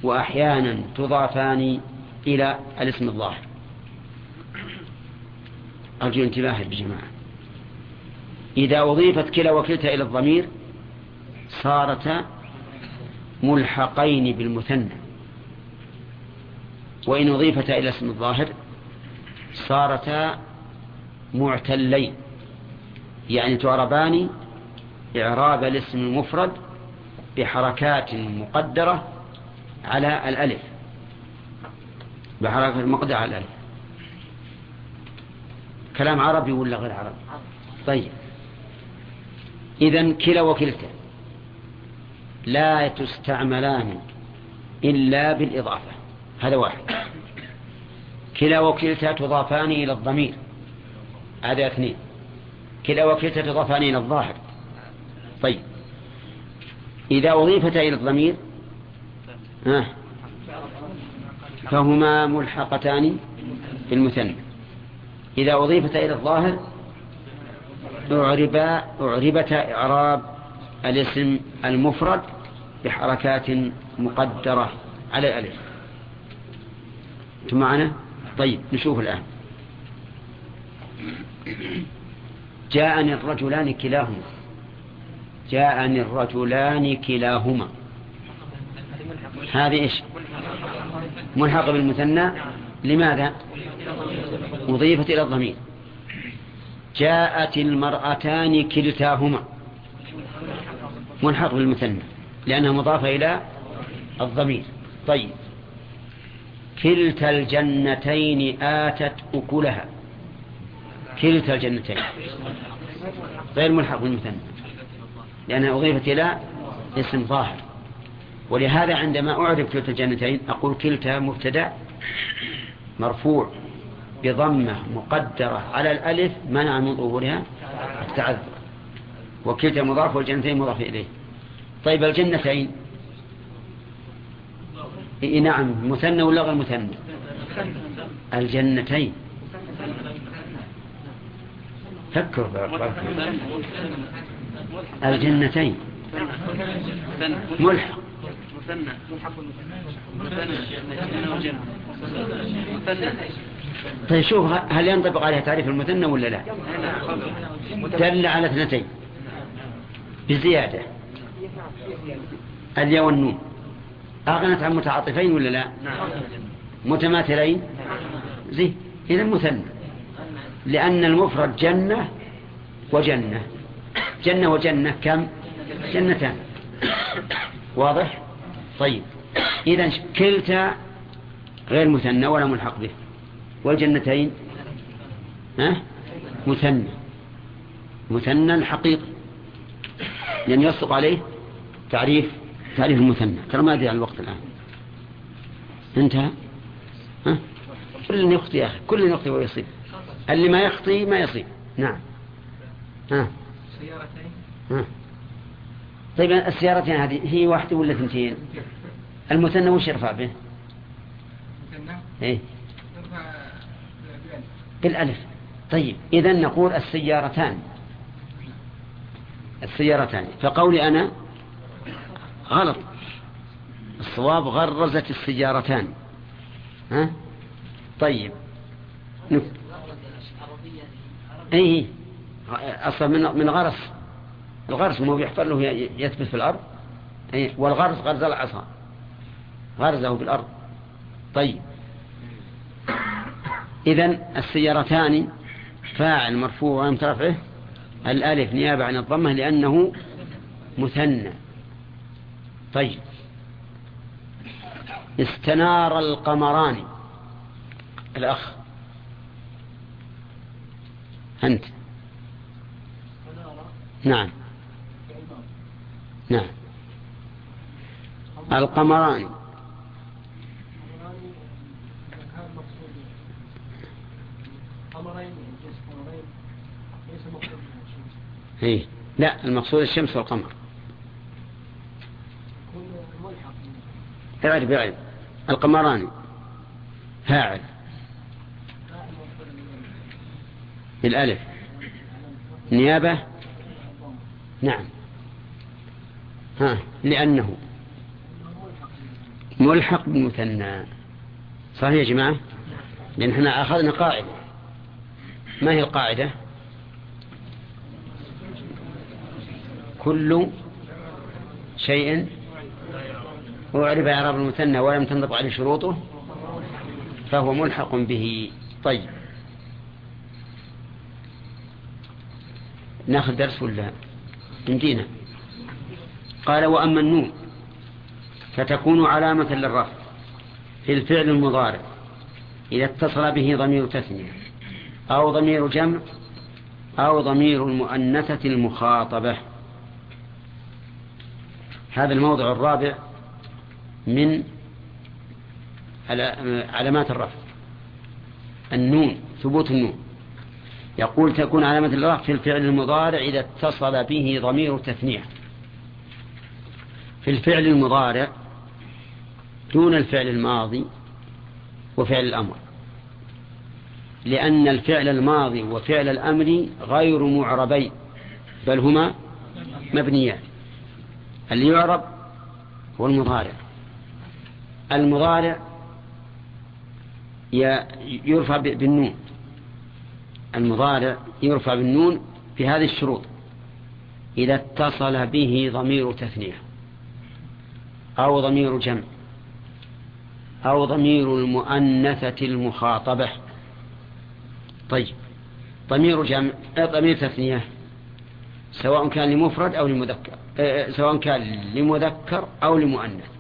وأحيانا تضافان إلى الاسم الظاهر. أرجو انتباه بجماعة إذا أضيفت كلا وكلتا إلى الضمير صارتا ملحقين بالمثنى. وإن أضيفتا إلى اسم الظاهر صارتا معتلين يعني تعربان إعراب الاسم المفرد بحركات مقدرة على الألف بحركة مقدرة على الألف. كلام عربي ولا غير عربي؟ طيب. إذا كلا وكلتا. لا تستعملان إلا بالإضافة. هذا واحد. كلا وكلتا تضافان إلى الضمير. هذا اثنين. كلا وكلتا تضافان إلى الظاهر. طيب. إذا أضيفتا إلى الضمير آه فهما ملحقتان بالمثنى. إذا أضيفتا إلى الظاهر أعربا أعربتا إعراب الاسم المفرد بحركات مقدرة على الألف. أنتم معنا. طيب نشوف الآن. جاءني الرجلان كلاهما. جاءني الرجلان كلاهما. هذه إيش؟ ملحق بالمثنى. لماذا؟ أضيفت إلى الضمير. جاءت المرأتان كلتاهما. ملحق بالمثنى لأنها مضافة إلى الضمير. طيب. كلتا الجنتين آتت أكلها. كلتا الجنتين. غير ملحق بالمثنى. لأنها أضيفت إلى اسم ظاهر. ولهذا عندما أعرف كلتا الجنتين أقول كلتا مبتدأ مرفوع بضمة مقدرة على الألف منع من ظهورها التعذر. وكلتا مضاف والجنتين مضاف إليه. طيب الجنتين. إيه نعم مثنى ولا غير مثنى؟ الجنتين. فكر الجنتين. ملحق. مثنى طيب شوف هل ينطبق عليها تعريف المثنى ولا لا؟ دل على اثنتين. بزيادة. الياء والنون. أغنت عن متعاطفين ولا لا؟ متماثلين؟ زي إذا مثنى. لأن المفرد جنة وجنة. جنة وجنة كم؟ جنتان. واضح؟ طيب. إذا كلتا غير مثنى ولا ملحق به. والجنتين؟ ها؟ مثنى. مثنى الحقيقي. لأن يصدق عليه تعريف تعريف المثنى. ترى ما أدري عن الوقت الآن. انتهى ها؟ كل يخطي يا أخي كل يخطي ويصيب اللي ما يخطي ما يصيب. نعم. ها؟ سيارتين ها؟ طيب السيارتين هذه هي واحدة ولا اثنتين؟ المثنى وش يرفع به؟ مثنى إيه. بالألف. طيب إذا نقول السيارتان. السيارتان. فقولي أنا غلط. الصواب غرزت السيارتان. ها؟ طيب. نك... اي أصلا من من غرس. الغرس مو بيحفر له يثبت في الأرض؟ اي والغرس غرز العصا. غرزه في الأرض. طيب. اذا السيارتان فاعل مرفوع وعلامة رفعه الألف نيابة عن الضمة لأنه مثنى. طيب. استنار القمران. الأخ. أنت. نعم. نعم. القمران. قمرين ليس مقصود لا المقصود الشمس والقمر يكون ملحق اعرف اعرف القمران فاعل بالالف نيابة. نعم. ها لأنه ملحق بالمثنى صحيح يا جماعة؟ لأن إحنا أخذنا قاعدة. ما هي القاعدة؟ كل شيء أعرب إعراب المثنى ولم تنطبق عليه شروطه فهو ملحق به. طيب. ناخذ درس ولا؟ يمدينا. قال وأما النون فتكون علامة للرفع في الفعل المضارع إذا اتصل به ضمير تثنية أو ضمير جمع أو ضمير المؤنثة المخاطبة. هذا الموضع الرابع من علامات الرفع. النون ثبوت النون. يقول تكون علامة الرفع في الفعل المضارع إذا اتصل به ضمير تثنية في الفعل المضارع دون الفعل الماضي وفعل الأمر. لأن الفعل الماضي وفعل الأمر غير معربين بل هما مبنيان. اللي يعرب هو المضارع المضارع يرفع بالنون. المضارع يرفع بالنون في هذه الشروط. إذا اتصل به ضمير تثنية أو ضمير جمع أو ضمير المؤنثة المخاطبة. طيب. ضمير جمع ضمير تثنية. سواء كان لمفرد أو لمذكر سواء كان لمذكر أو لمؤنث.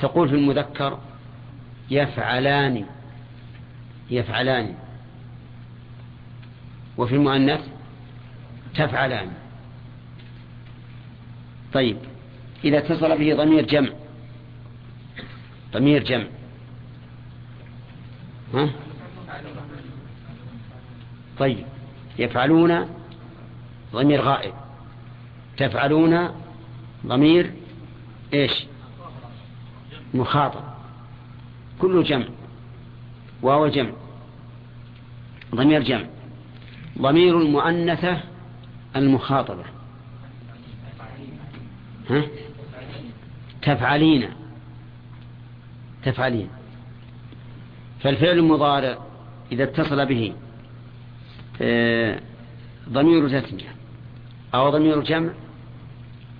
تقول في المذكر يفعلان يفعلان. وفي المؤنث تفعلان. طيب إذا اتصل به ضمير جمع ضمير جمع. ها؟ طيب يفعلون ضمير غائب. تفعلون ضمير إيش؟ مخاطب. كله جمع. واو جمع. ضمير جمع. ضمير المؤنثة المخاطبة. ها؟ تفعلين. تفعلين. فالفعل المضارع إذا اتصل به آه، ضمير تثنية أو ضمير جمع.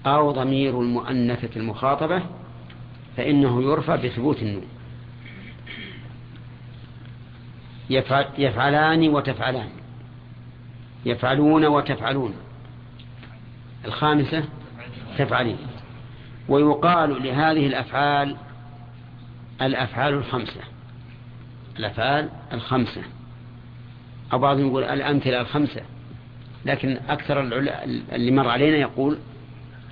أو ضمير المؤنثة المخاطبة. فإنه يرفع بثبوت النون. يفعل يفعلان وتفعلان. يفعلون وتفعلون. الخامسة تفعلين. ويقال لهذه الأفعال الأفعال الخمسة. الأفعال الخمسة. أو بعضهم يقول الأمثلة الخمسة. لكن أكثر اللي مر علينا يقول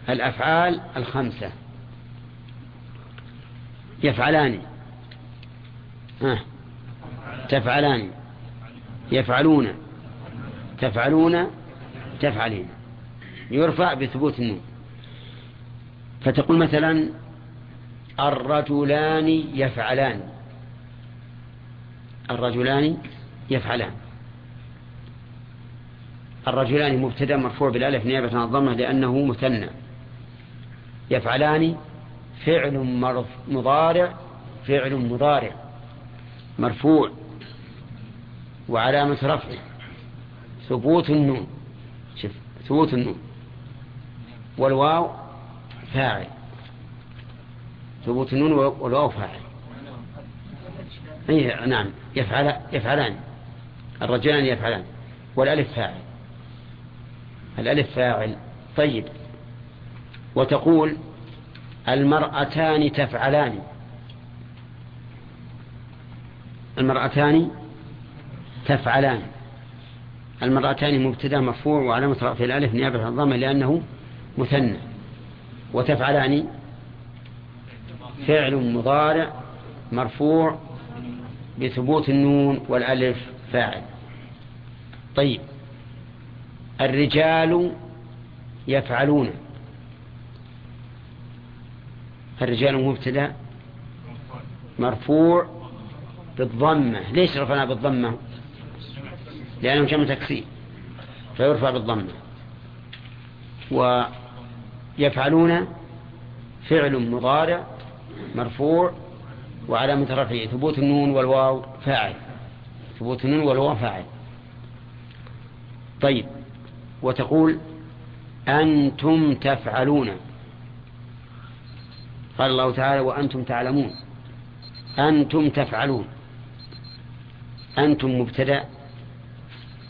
الأفعال الخمسة. يفعلان. آه. تفعلان. يفعلون. تفعلون. تفعلين. يرفع بثبوت النون. فتقول مثلا الرجلان يفعلان. الرجلان يفعلان. الرجلان مبتدأ مرفوع بالألف نيابة عن الضمة لأنه مثنى. يفعلان فعل مضارع فعل مضارع مرفوع وعلامة رفعه ثبوت النون شوف ثبوت النون والواو فاعل ثبوت النون والواو فاعل. أي نعم يفعل يفعلان الرجلان يفعلان والألف فاعل. الألف فاعل طيب. وتقول المرأتان تفعلان. المرأتان تفعلان. المرأتان مبتدا مرفوع وعلامة رفع الألف نيابة عن الضمة لأنه مثنى. وتفعلان فعل مضارع مرفوع بثبوت النون والألف فاعل. طيب. الرجال يفعلون. الرجال مبتدأ مرفوع بالضمة. ليش رفعنا بالضمة؟ لأنه جمع تكسير فيرفع بالضمة. ويفعلون فعل مضارع مرفوع وعلامة رفعه ثبوت النون والواو فاعل. ثبوت النون والواو فاعل. طيب وتقول أنتم تفعلون. قال الله تعالى وأنتم تعلمون. أنتم تفعلون. أنتم مبتدأ.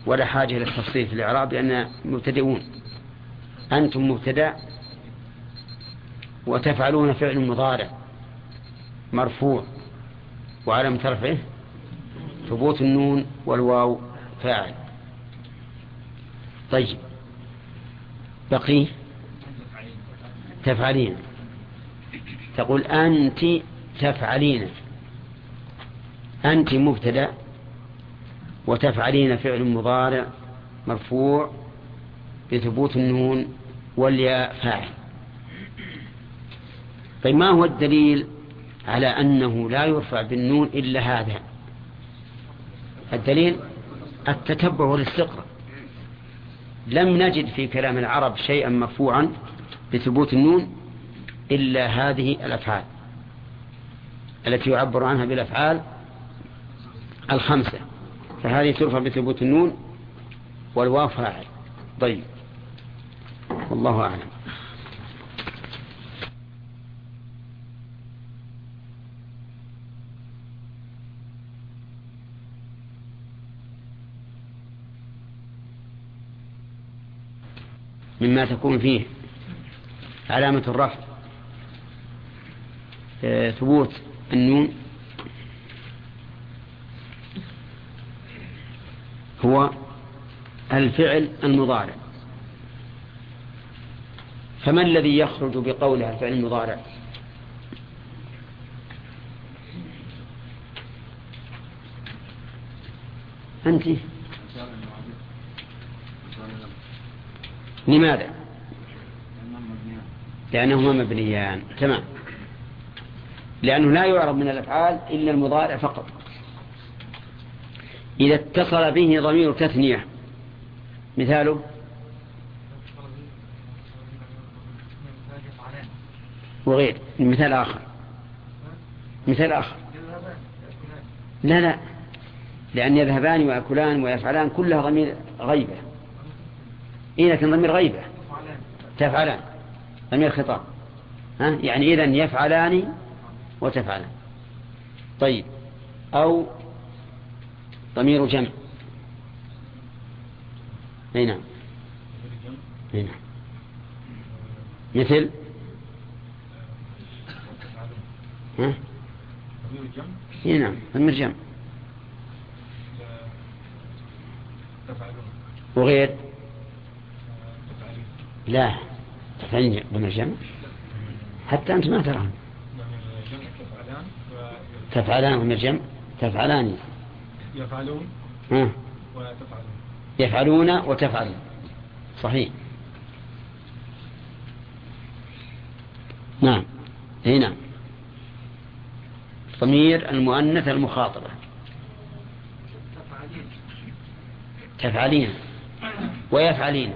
ولا حاجة للتفصيل في الإعراب لأن مبتدئون. أنتم مبتدأ. وتفعلون فعل مضارع. مرفوع. وعلم ترفعه ثبوت النون والواو فاعل. طيب. بقي. تفعلين. تقول أنت تفعلين أنت مبتدأ وتفعلين فعل مضارع مرفوع بثبوت النون والياء فاعل. طيب ما هو الدليل على أنه لا يرفع بالنون إلا هذا؟ الدليل التتبع والاستقراء لم نجد في كلام العرب شيئا مرفوعا بثبوت النون إلا هذه الأفعال التي يعبر عنها بالأفعال الخمسة. فهذه ترفع بثبوت النون والواو فاعل. طيب. والله أعلم. مما تكون فيه علامة الرفع. آه، ثبوت النون. هو الفعل المضارع. فما الذي يخرج بقولها الفعل المضارع؟ أنت. لماذا؟ لأنهما مبنيان. تمام. لأنه لا يعرف من الأفعال إلا المضارع فقط. إذا اتصل به ضمير تثنية مثاله؟ وغير مثال آخر. مثال آخر. لا لا. لأن يذهبان ويأكلان ويفعلان كلها ضمير غيبة. إيه لكن ضمير غيبة. تفعلان. ضمير خطاب. ها؟ يعني إذا يفعلان وتفعلان طيب. أو ضمير جمع. أي نعم. أي نعم. مثل؟ ها؟ أي نعم. ضمير جمع. وغير؟ لا. تفعلين ضمير جمع. حتى أنت ما تراهم تفعلان ضمير جمع تفعلان. يفعلون ها؟ وتفعلون. يفعلون وتفعلون. صحيح. نعم. إي نعم. ضمير المؤنث المخاطبة. تفعلين. تفعلين. ويفعلين.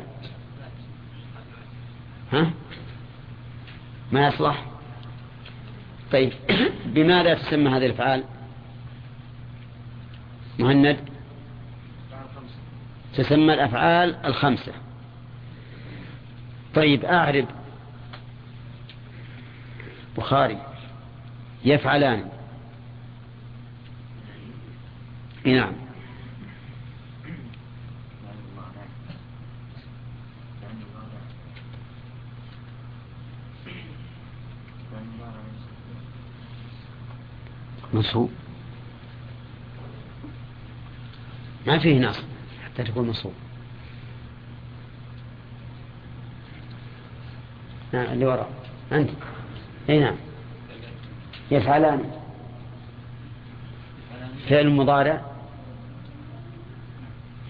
ها؟ ما يصلح؟ طيب. بماذا تسمى هذه الافعال مهند. تسمى الأفعال الخمسة. طيب أعرب. بخاري. يفعلان. نعم. منصوب ما فيه نصب حتى تكون منصوب نعم اللي وراء. أنت. أي نعم. يفعلان. فعل مضارع.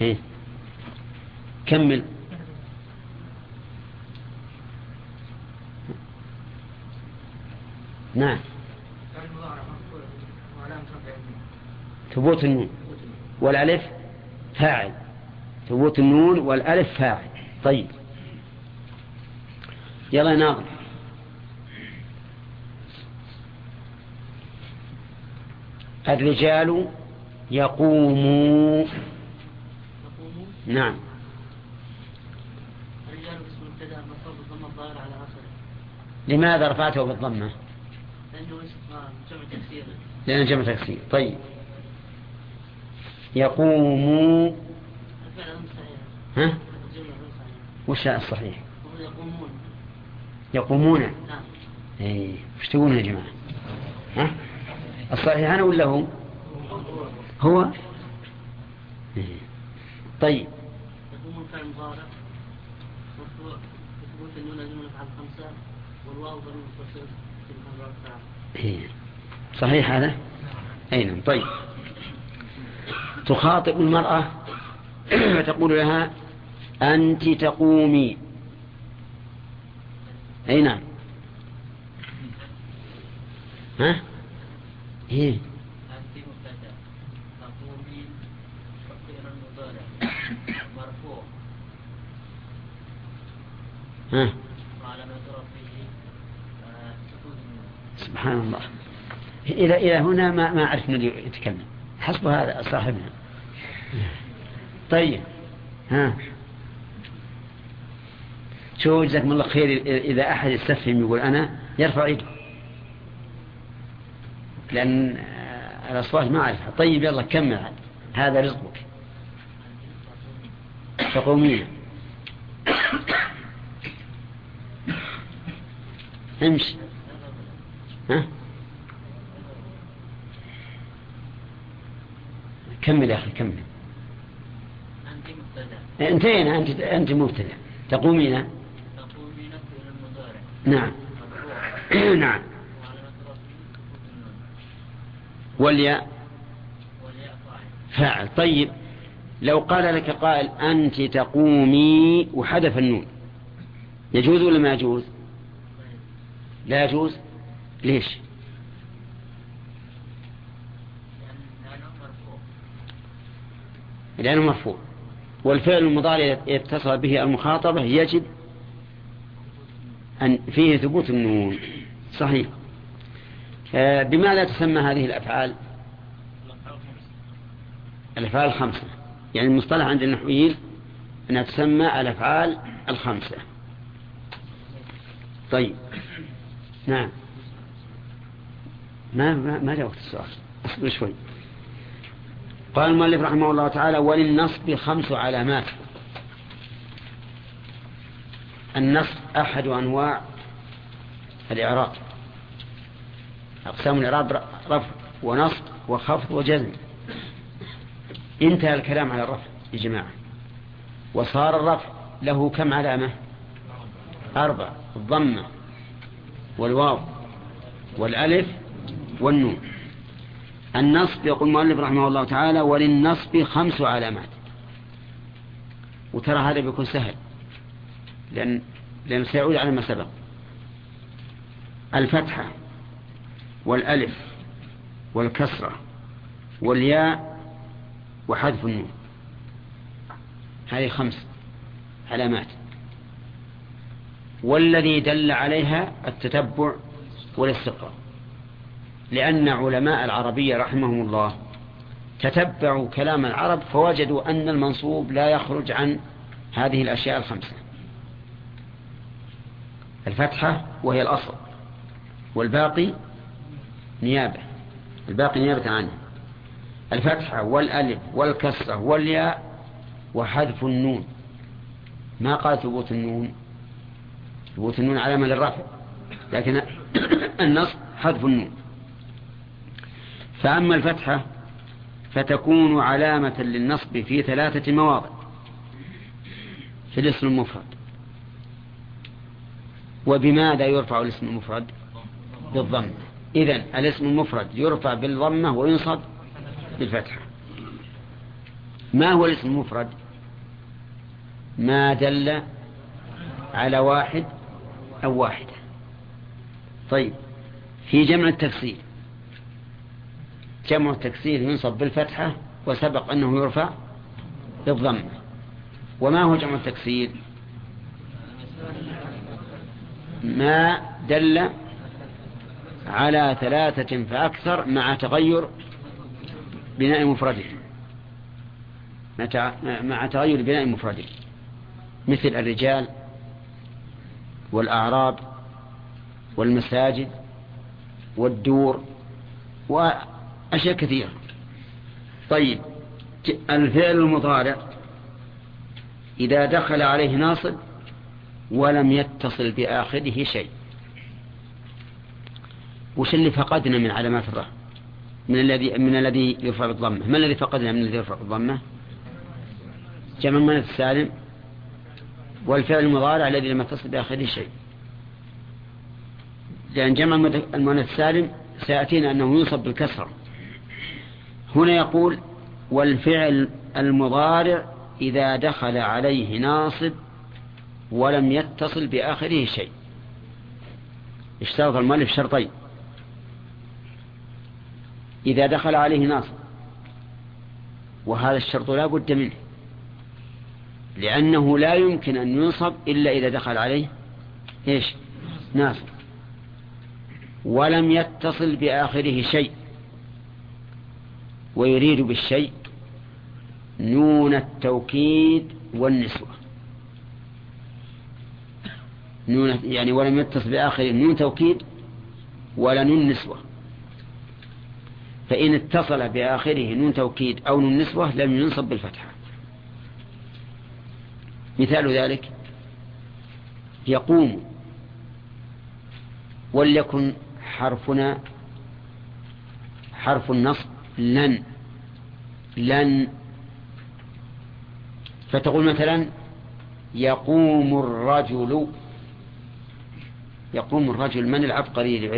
إيه. كمل. نعم. ثبوت النون. والألف فاعل. ثبوت النون والألف فاعل. طيب. يلا ناظر الرجال يقوموا يقوم نعم. الرجال اسم مبتدأ مرفوع بالضمه على آخره. لماذا رفعته بالضمة؟ لأنه اسم جمع تكسير. لأن جمع تكسير طيب. صحيح ها؟ وش الصحيح؟ يقومون. يقومون نعم إيه. وش تقولون يا جماعة؟ ها؟ الصحيح أنا ولا هو؟ هو. إيه. طيب. يقومون فعل مضارع. مرفوع بثبوت النون جمله على الخمسه والواو ضمير متصل في المضارع. صحيح هذا؟ أي نعم طيب. تخاطب المرأة فتقول لها أنت تقومي. أي نعم. ها؟ إيه. ها؟ آه، سبحان الله. إلى إلى هنا ما ما عرفنا اللي يتكلم. حسب هذا صاحبنا. طيب. ها. شو جزاكم الله خير إذا أحد يستفهم يقول أنا يرفع يده. لأن الأصوات ما أعرفها. طيب يلا كمل هذا رزقك. تقومين. امشي. ها؟ كمل يا أخي كمل. أنت انتهينا أنت أنت مبتدأ. تقومين؟ تقومين نعم. نعم. والياء فاعل. طيب لو قال لك قائل أنت تقومي وحذف النون يجوز ولا ما يجوز. لا يجوز؟ ليش لأن- لأنه مرفوع لأنه مرفوع. والفعل المضارع يتصل به المخاطبة يجب أن فيه ثبوت النون. صحيح. آه، بماذا تسمى هذه الأفعال؟ الأفعال الخمسة. يعني المصطلح عند النحويين أنها تسمى الأفعال الخمسة. طيب. نعم. ما ما, ما جاء وقت السؤال؟ أصبر شوي. قال المؤلف رحمه الله تعالى وللنصب خمس علامات. النصب أحد أنواع الإعراب. أقسام الإعراب رفع ونصب وخفض وجزم. انتهى الكلام على الرفع يا جماعة. وصار الرفع له كم علامة؟ أربع. الضمة والواو والألف والنون. النصب يقول المؤلف رحمه الله تعالى وللنصب خمس علامات. وترى هذا بيكون سهل لأن, لأن سيعود على ما سبق. الفتحة والألف والكسرة والياء وحذف النون. هذه خمس علامات. والذي دل عليها التتبع والاستقراء لأن علماء العربية رحمهم الله تتبعوا كلام العرب فوجدوا أن المنصوب لا يخرج عن هذه الأشياء الخمسة. الفتحة وهي الأصل والباقي نيابة. الباقي نيابة عنه. الفتحة والألف والكسرة والياء وحذف النون. ما قال ثبوت النون؟ ثبوت النون علامة للرفع لكن النص حذف النون. فأما الفتحة فتكون علامة للنصب في ثلاثة مواضع. في الاسم المفرد. وبماذا يرفع الاسم المفرد؟ بالضمة إذن الاسم المفرد يرفع بالضمة وينصب بالفتحة ما هو الاسم المفرد؟ ما دل على واحد أو واحدة. طيب في جمع التفصيل. جمع التكسير ينصب بالفتحة وسبق أنه يرفع بالضمة وما هو جمع التكسير؟ ما دل على ثلاثة فأكثر مع تغير بناء مفرده. مع تغير بناء مفرده. مثل الرجال والأعراب والمساجد والدور وأشياء كثيرة. طيب الفعل المضارع إذا دخل عليه ناصب ولم يتصل بآخره شيء. وش اللي فقدنا من علامات الرفع من الذي من الذي يرفع بالضمه ما الذي فقدنا من الذي يرفع بالضمه جمع من السالم والفعل المضارع الذي لم يتصل بآخره شيء. لأن جمع المؤنث السالم سيأتينا أنه ينصب بالكسرة. هنا يقول والفعل المضارع إذا دخل عليه ناصب ولم يتصل بآخره شيء. اشترط المؤلف شرطين. إذا دخل عليه ناصب وهذا الشرط لا بد منه لأنه لا يمكن أن ينصب إلا إذا دخل عليه إيش؟ ناصب. ولم يتصل بآخره شيء. ويريد بالشيء نون التوكيد والنسوة. نون يعني ولم يتصل بآخره نون توكيد ولا نون نسوة. فإن اتصل بآخره نون توكيد أو نون نسوة لم ينصب بالفتحة. مثال ذلك يقوم وليكن حرفنا حرف النصب لن لن. فتقول مثلا يقوم الرجل يقوم الرجل من العبقري اللي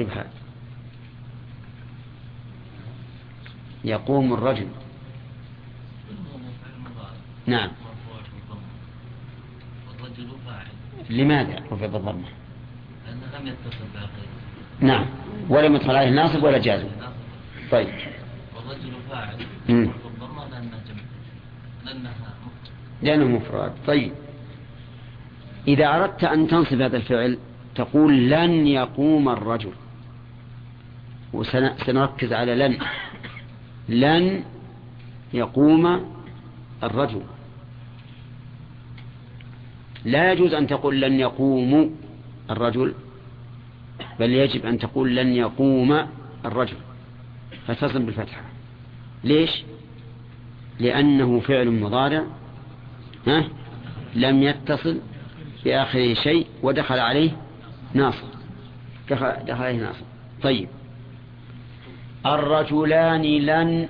يقوم الرجل. نعم. لماذا؟ رفع بالضمه لأنه لم يتصل نعم. ولم يدخل عليه ناصب ولا جازم. طيب. والرجل فاعل. والضمة لأنها جمع لأنها لأنه مفرد. طيب. إذا أردت أن تنصب هذا الفعل تقول لن يقوم الرجل. وسنركز على لن. لن يقوم الرجل. لا يجوز أن تقول لن يقوم الرجل بل يجب أن تقول لن يقوم الرجل. فتصل بالفتحة. ليش؟ لأنه فعل مضارع ها؟ لم يتصل بآخره شيء ودخل عليه ناصر. دخل, دخل عليه ناصر. طيب. الرجلان لن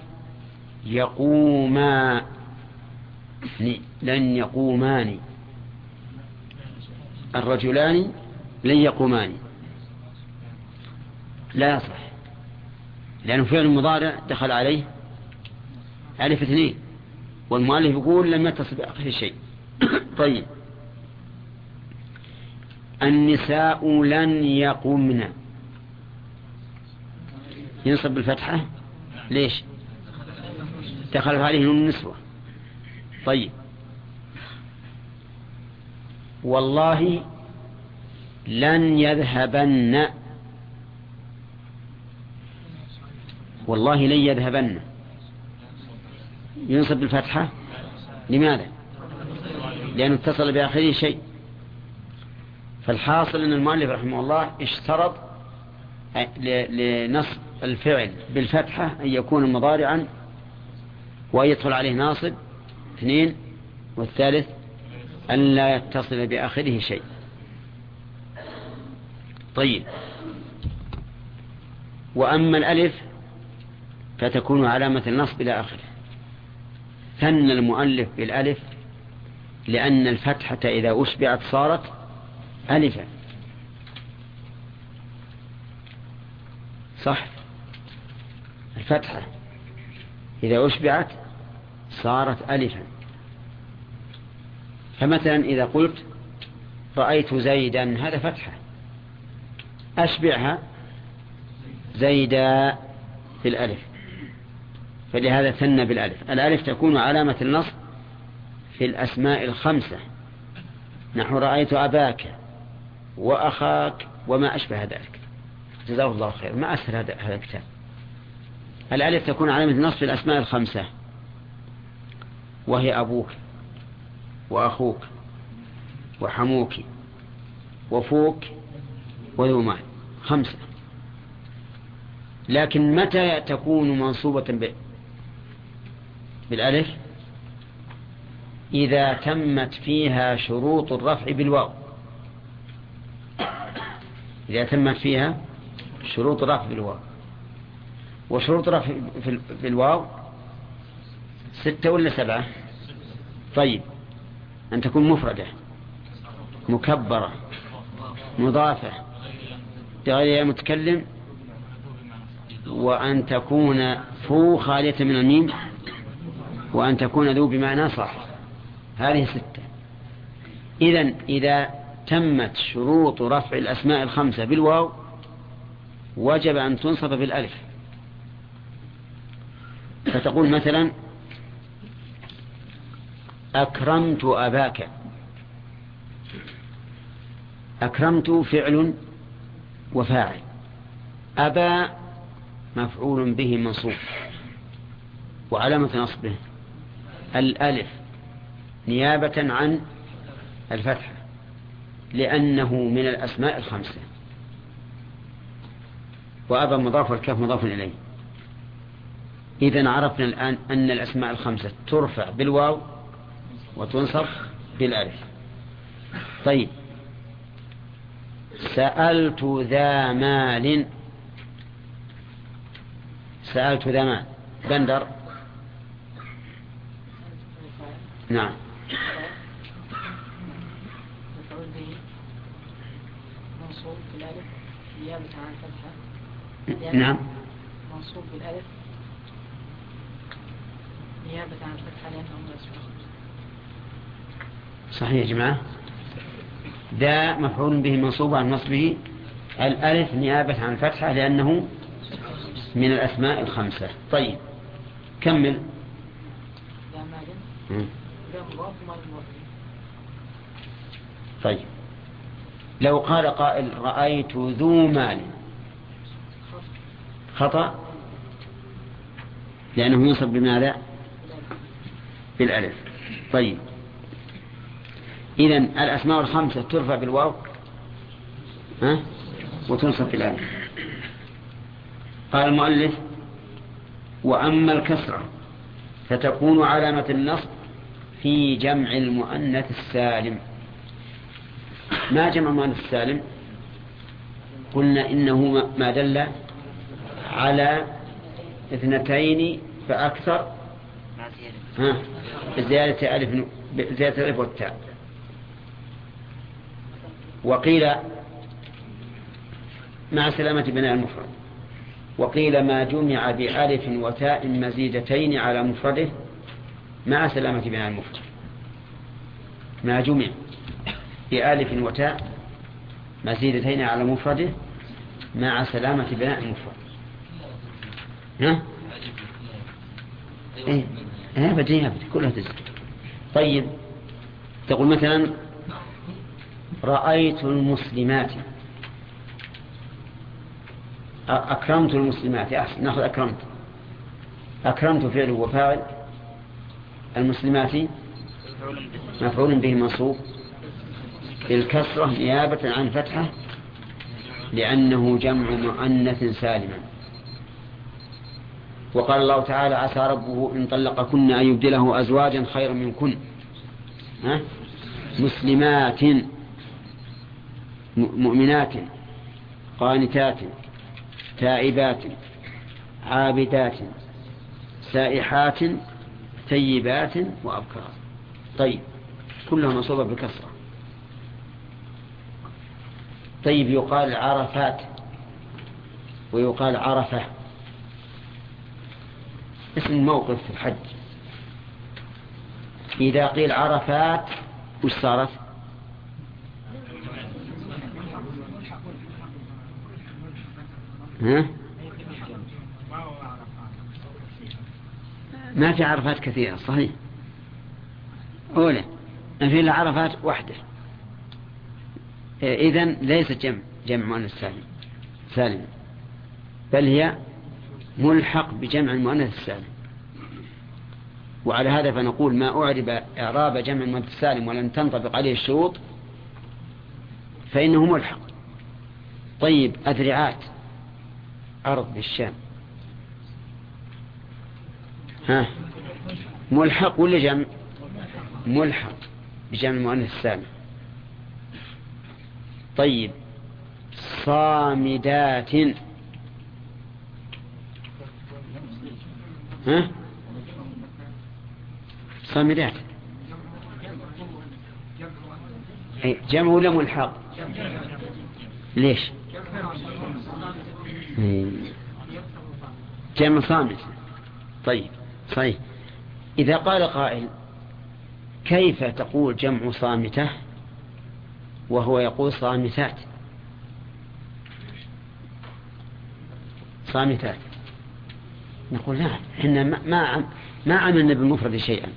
يقوما لن يقومان. الرجلان لن يقومان. لا يصح. لأنه فعل مضارع دخل عليه ألف اثنين. والمؤلف يقول لم يتصل بآخر شيء. طيب. النساء لن يقمن ينصب بالفتحة؟ ليش؟ دخل عليه النسوة. طيب. والله لن يذهبن. والله لن يذهبن. ينصب بالفتحة؟ لماذا؟ لأنه اتصل بآخره شيء. فالحاصل أن المؤلف رحمه الله اشترط لنصب الفعل بالفتحة أن يكون مضارعا وأن يدخل عليه ناصب اثنين والثالث أن لا يتصل بآخره شيء. طيب. وأما الألف فتكون علامة النصب إلى آخره. ثن المؤلف بالألف لأن الفتحة إذا أشبعت صارت ألفا. صح؟ الفتحة إذا أشبعت صارت ألفا. فمثلا إذا قلت رأيت زيدا هذا فتحة. أشبعها زيدا في الألف. فلهذا ثنى بالألف. الألف تكون علامة النصب في الأسماء الخمسة. نحو رأيت أباك وأخاك وما أشبه ذلك. جزاه الله خير. ما أسهل هذا الكتاب. الألف تكون علامة النصب في الأسماء الخمسة. وهي أبوك وأخوك وحموك وفوك وذو مال خمسة. لكن متى تكون منصوبة بالألف. إذا تمت فيها شروط الرفع بالواو. إذا تمت فيها شروط الرفع بالواو. وشروط الرفع بالواو ستة ولا سبعة؟ طيب. أن تكون مفردة مكبرة مضافة بغير متكلم وأن تكون فو خالية من الميم. وأن تكون ذو بمعنى صح. هذه ستة. إذا إذا تمت شروط رفع الأسماء الخمسة بالواو وجب أن تنصب بالألف. فتقول مثلا أكرمت أباك. أكرمت فعل وفاعل. أبا مفعول به منصوب. وعلامة نصبه. الألف نيابة عن الفتحة لأنه من الأسماء الخمسة. وأبا مضاف والكاف مضاف إليه. إذا عرفنا الآن أن الأسماء الخمسة ترفع بالواو وتنصب بالألف. طيب. سألت ذا مال. سألت ذا مال. بندر. نعم. مفعول به منصوب بالألف نيابة عن الفتحة نعم. منصوب بالألف نيابة عن الفتحة لأنه الأسماء صحيح يا جماعة. ذا مفعول به منصوب عن نصبه الألف نيابة عن الفتحة لأنه من الأسماء الخمسة. طيب كمل. ذا طيب. لو قال قائل رأيت ذو مال. خطأ؟ لأنه ينصب بماذا؟ بالألف. طيب. إذا الأسماء الخمسة ترفع بالواو؟ ها؟ وتنصب بالألف. قال المؤلف وأما الكسرة فتكون علامة النصب في جمع المؤنث السالم. ما جمع المؤنث السالم؟ قلنا إنه ما دل على اثنتين فأكثر. ها بزيادة ألف بزيادة الألف والتاء. وقيل مع سلامة بناء المفرد. وقيل ما جمع بألف وتاء مزيدتين على مفرده مع سلامة بناء المفرد ما جمع بألف وتاء مزيدتين على مفرده مع سلامة بناء المفرد. ها؟ إيه. إيه بديها بدي كلها تزيد. طيب تقول مثلا رأيت المسلمات. أكرمت المسلمات. أحسن نأخذ أكرمت. أكرمت فعل وفاعل. المسلمات مفعول به منصوب بالكسرة نيابة عن فتحة لأنه جمع مؤنث سالما وقال الله تعالى عسى ربه إن طلقكن أن يبدله أزواجا خيرا منكن ها؟ مسلمات مؤمنات قانتات تائبات عابدات سائحات ثيبات وأبكار. طيب كلها منصوبة بالكسرة. طيب يقال عرفات ويقال عرفة. اسم الموقف في الحج. إذا قيل عرفات وش صارت؟ ها؟ ما في عرفات كثيرة صحيح. أولى ما في إلا عرفات واحدة. إذن ليست جمع جمع مؤنث سالم. سالم. بل هي ملحق بجمع المؤنث السالم. وعلى هذا فنقول ما أعرب إعراب جمع المؤنث السالم ولم تنطبق عليه الشروط فإنه ملحق. طيب أذرعات. أرض بالشام ها؟ ملحق ولا جمع؟ ملحق. بجمع المؤنث السالم طيب. صامدات. ها؟ صامدات. جمع ولا ملحق؟ ليش؟ جمع صامت. طيب. صحيح. إذا قال قائل كيف تقول جمع صامتة؟ وهو يقول صامتات. صامتات. نقول لا إحنا ما ما عملنا بالمفرد شيئا.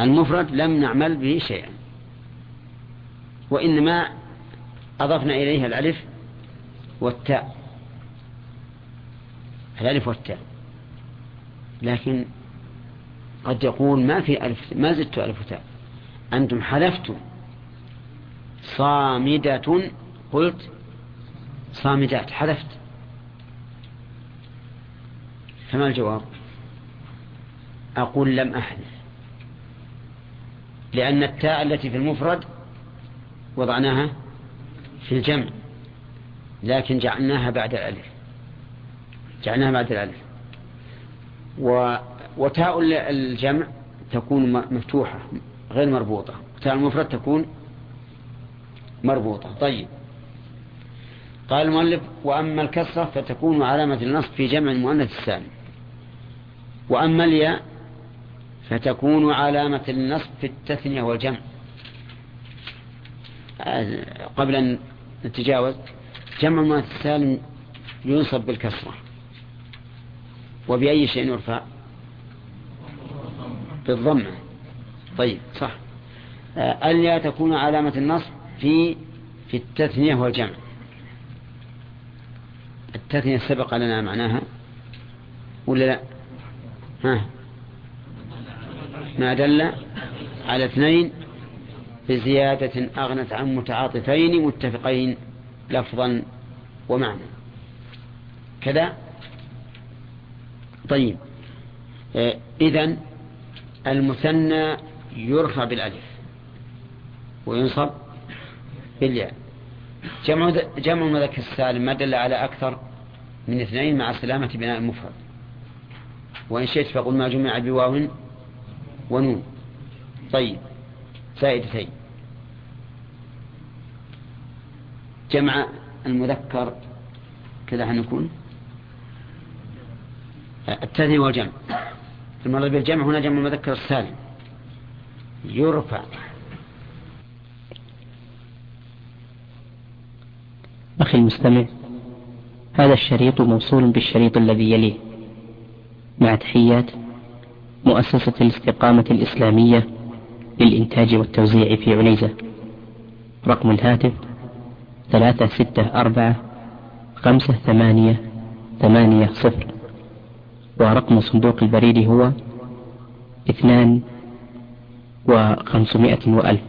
المفرد لم نعمل به شيئا. وإنما أضفنا إليها الألف والتاء. الألف والتاء. لكن قد يقول ما في ألف ما زدت ألف وتاء أنتم حذفتم. صامدة قلت صامدات حذفت. فما الجواب؟ أقول لم أحذف. لأن التاء التي في المفرد وضعناها في الجمع لكن جعلناها بعد الألف. جعلناها بعد الألف. وتاء الجمع تكون مفتوحة غير مربوطة. تاء المفرد تكون مربوطة. طيب. قال المؤلف وأما الكسرة فتكون علامة النصب في جمع المؤنث السالم وأما الياء فتكون علامة النصب في التثنية والجمع. قبل أن نتجاوز جمع المؤنث السالم ينصب بالكسرة. وبأي شيء يرفع؟ بالضمة طيب صح. الياء تكون علامة النصب في في التثنية والجمع. التثنية سبق لنا معناها ولا لا؟ ها. ما دل على اثنين بزيادة أغنت عن متعاطفين متفقين لفظا ومعنى. كذا؟ طيب. آه، إذن المثنى يرفع بالألف وينصب بالياء. جمع جمع المذكر السالم ما دل على أكثر من اثنين مع سلامة بناء المفرد. وإن شئت فقل ما جمع بواو ونون. طيب فائدتين جمع المذكر كذا حنكون التثنية والجمع. المرض بالجمع هنا جمع المذكر السالم. يرفع. أخي المستمع هذا الشريط موصول بالشريط الذي يليه. مع تحيات مؤسسة الاستقامة الإسلامية للإنتاج والتوزيع في عنيزة. رقم الهاتف ثلاثة ستة أربعة خمسة ثمانية ثمانية صفر. ورقم صندوق البريد هو اثنان وخمسمائة وألف.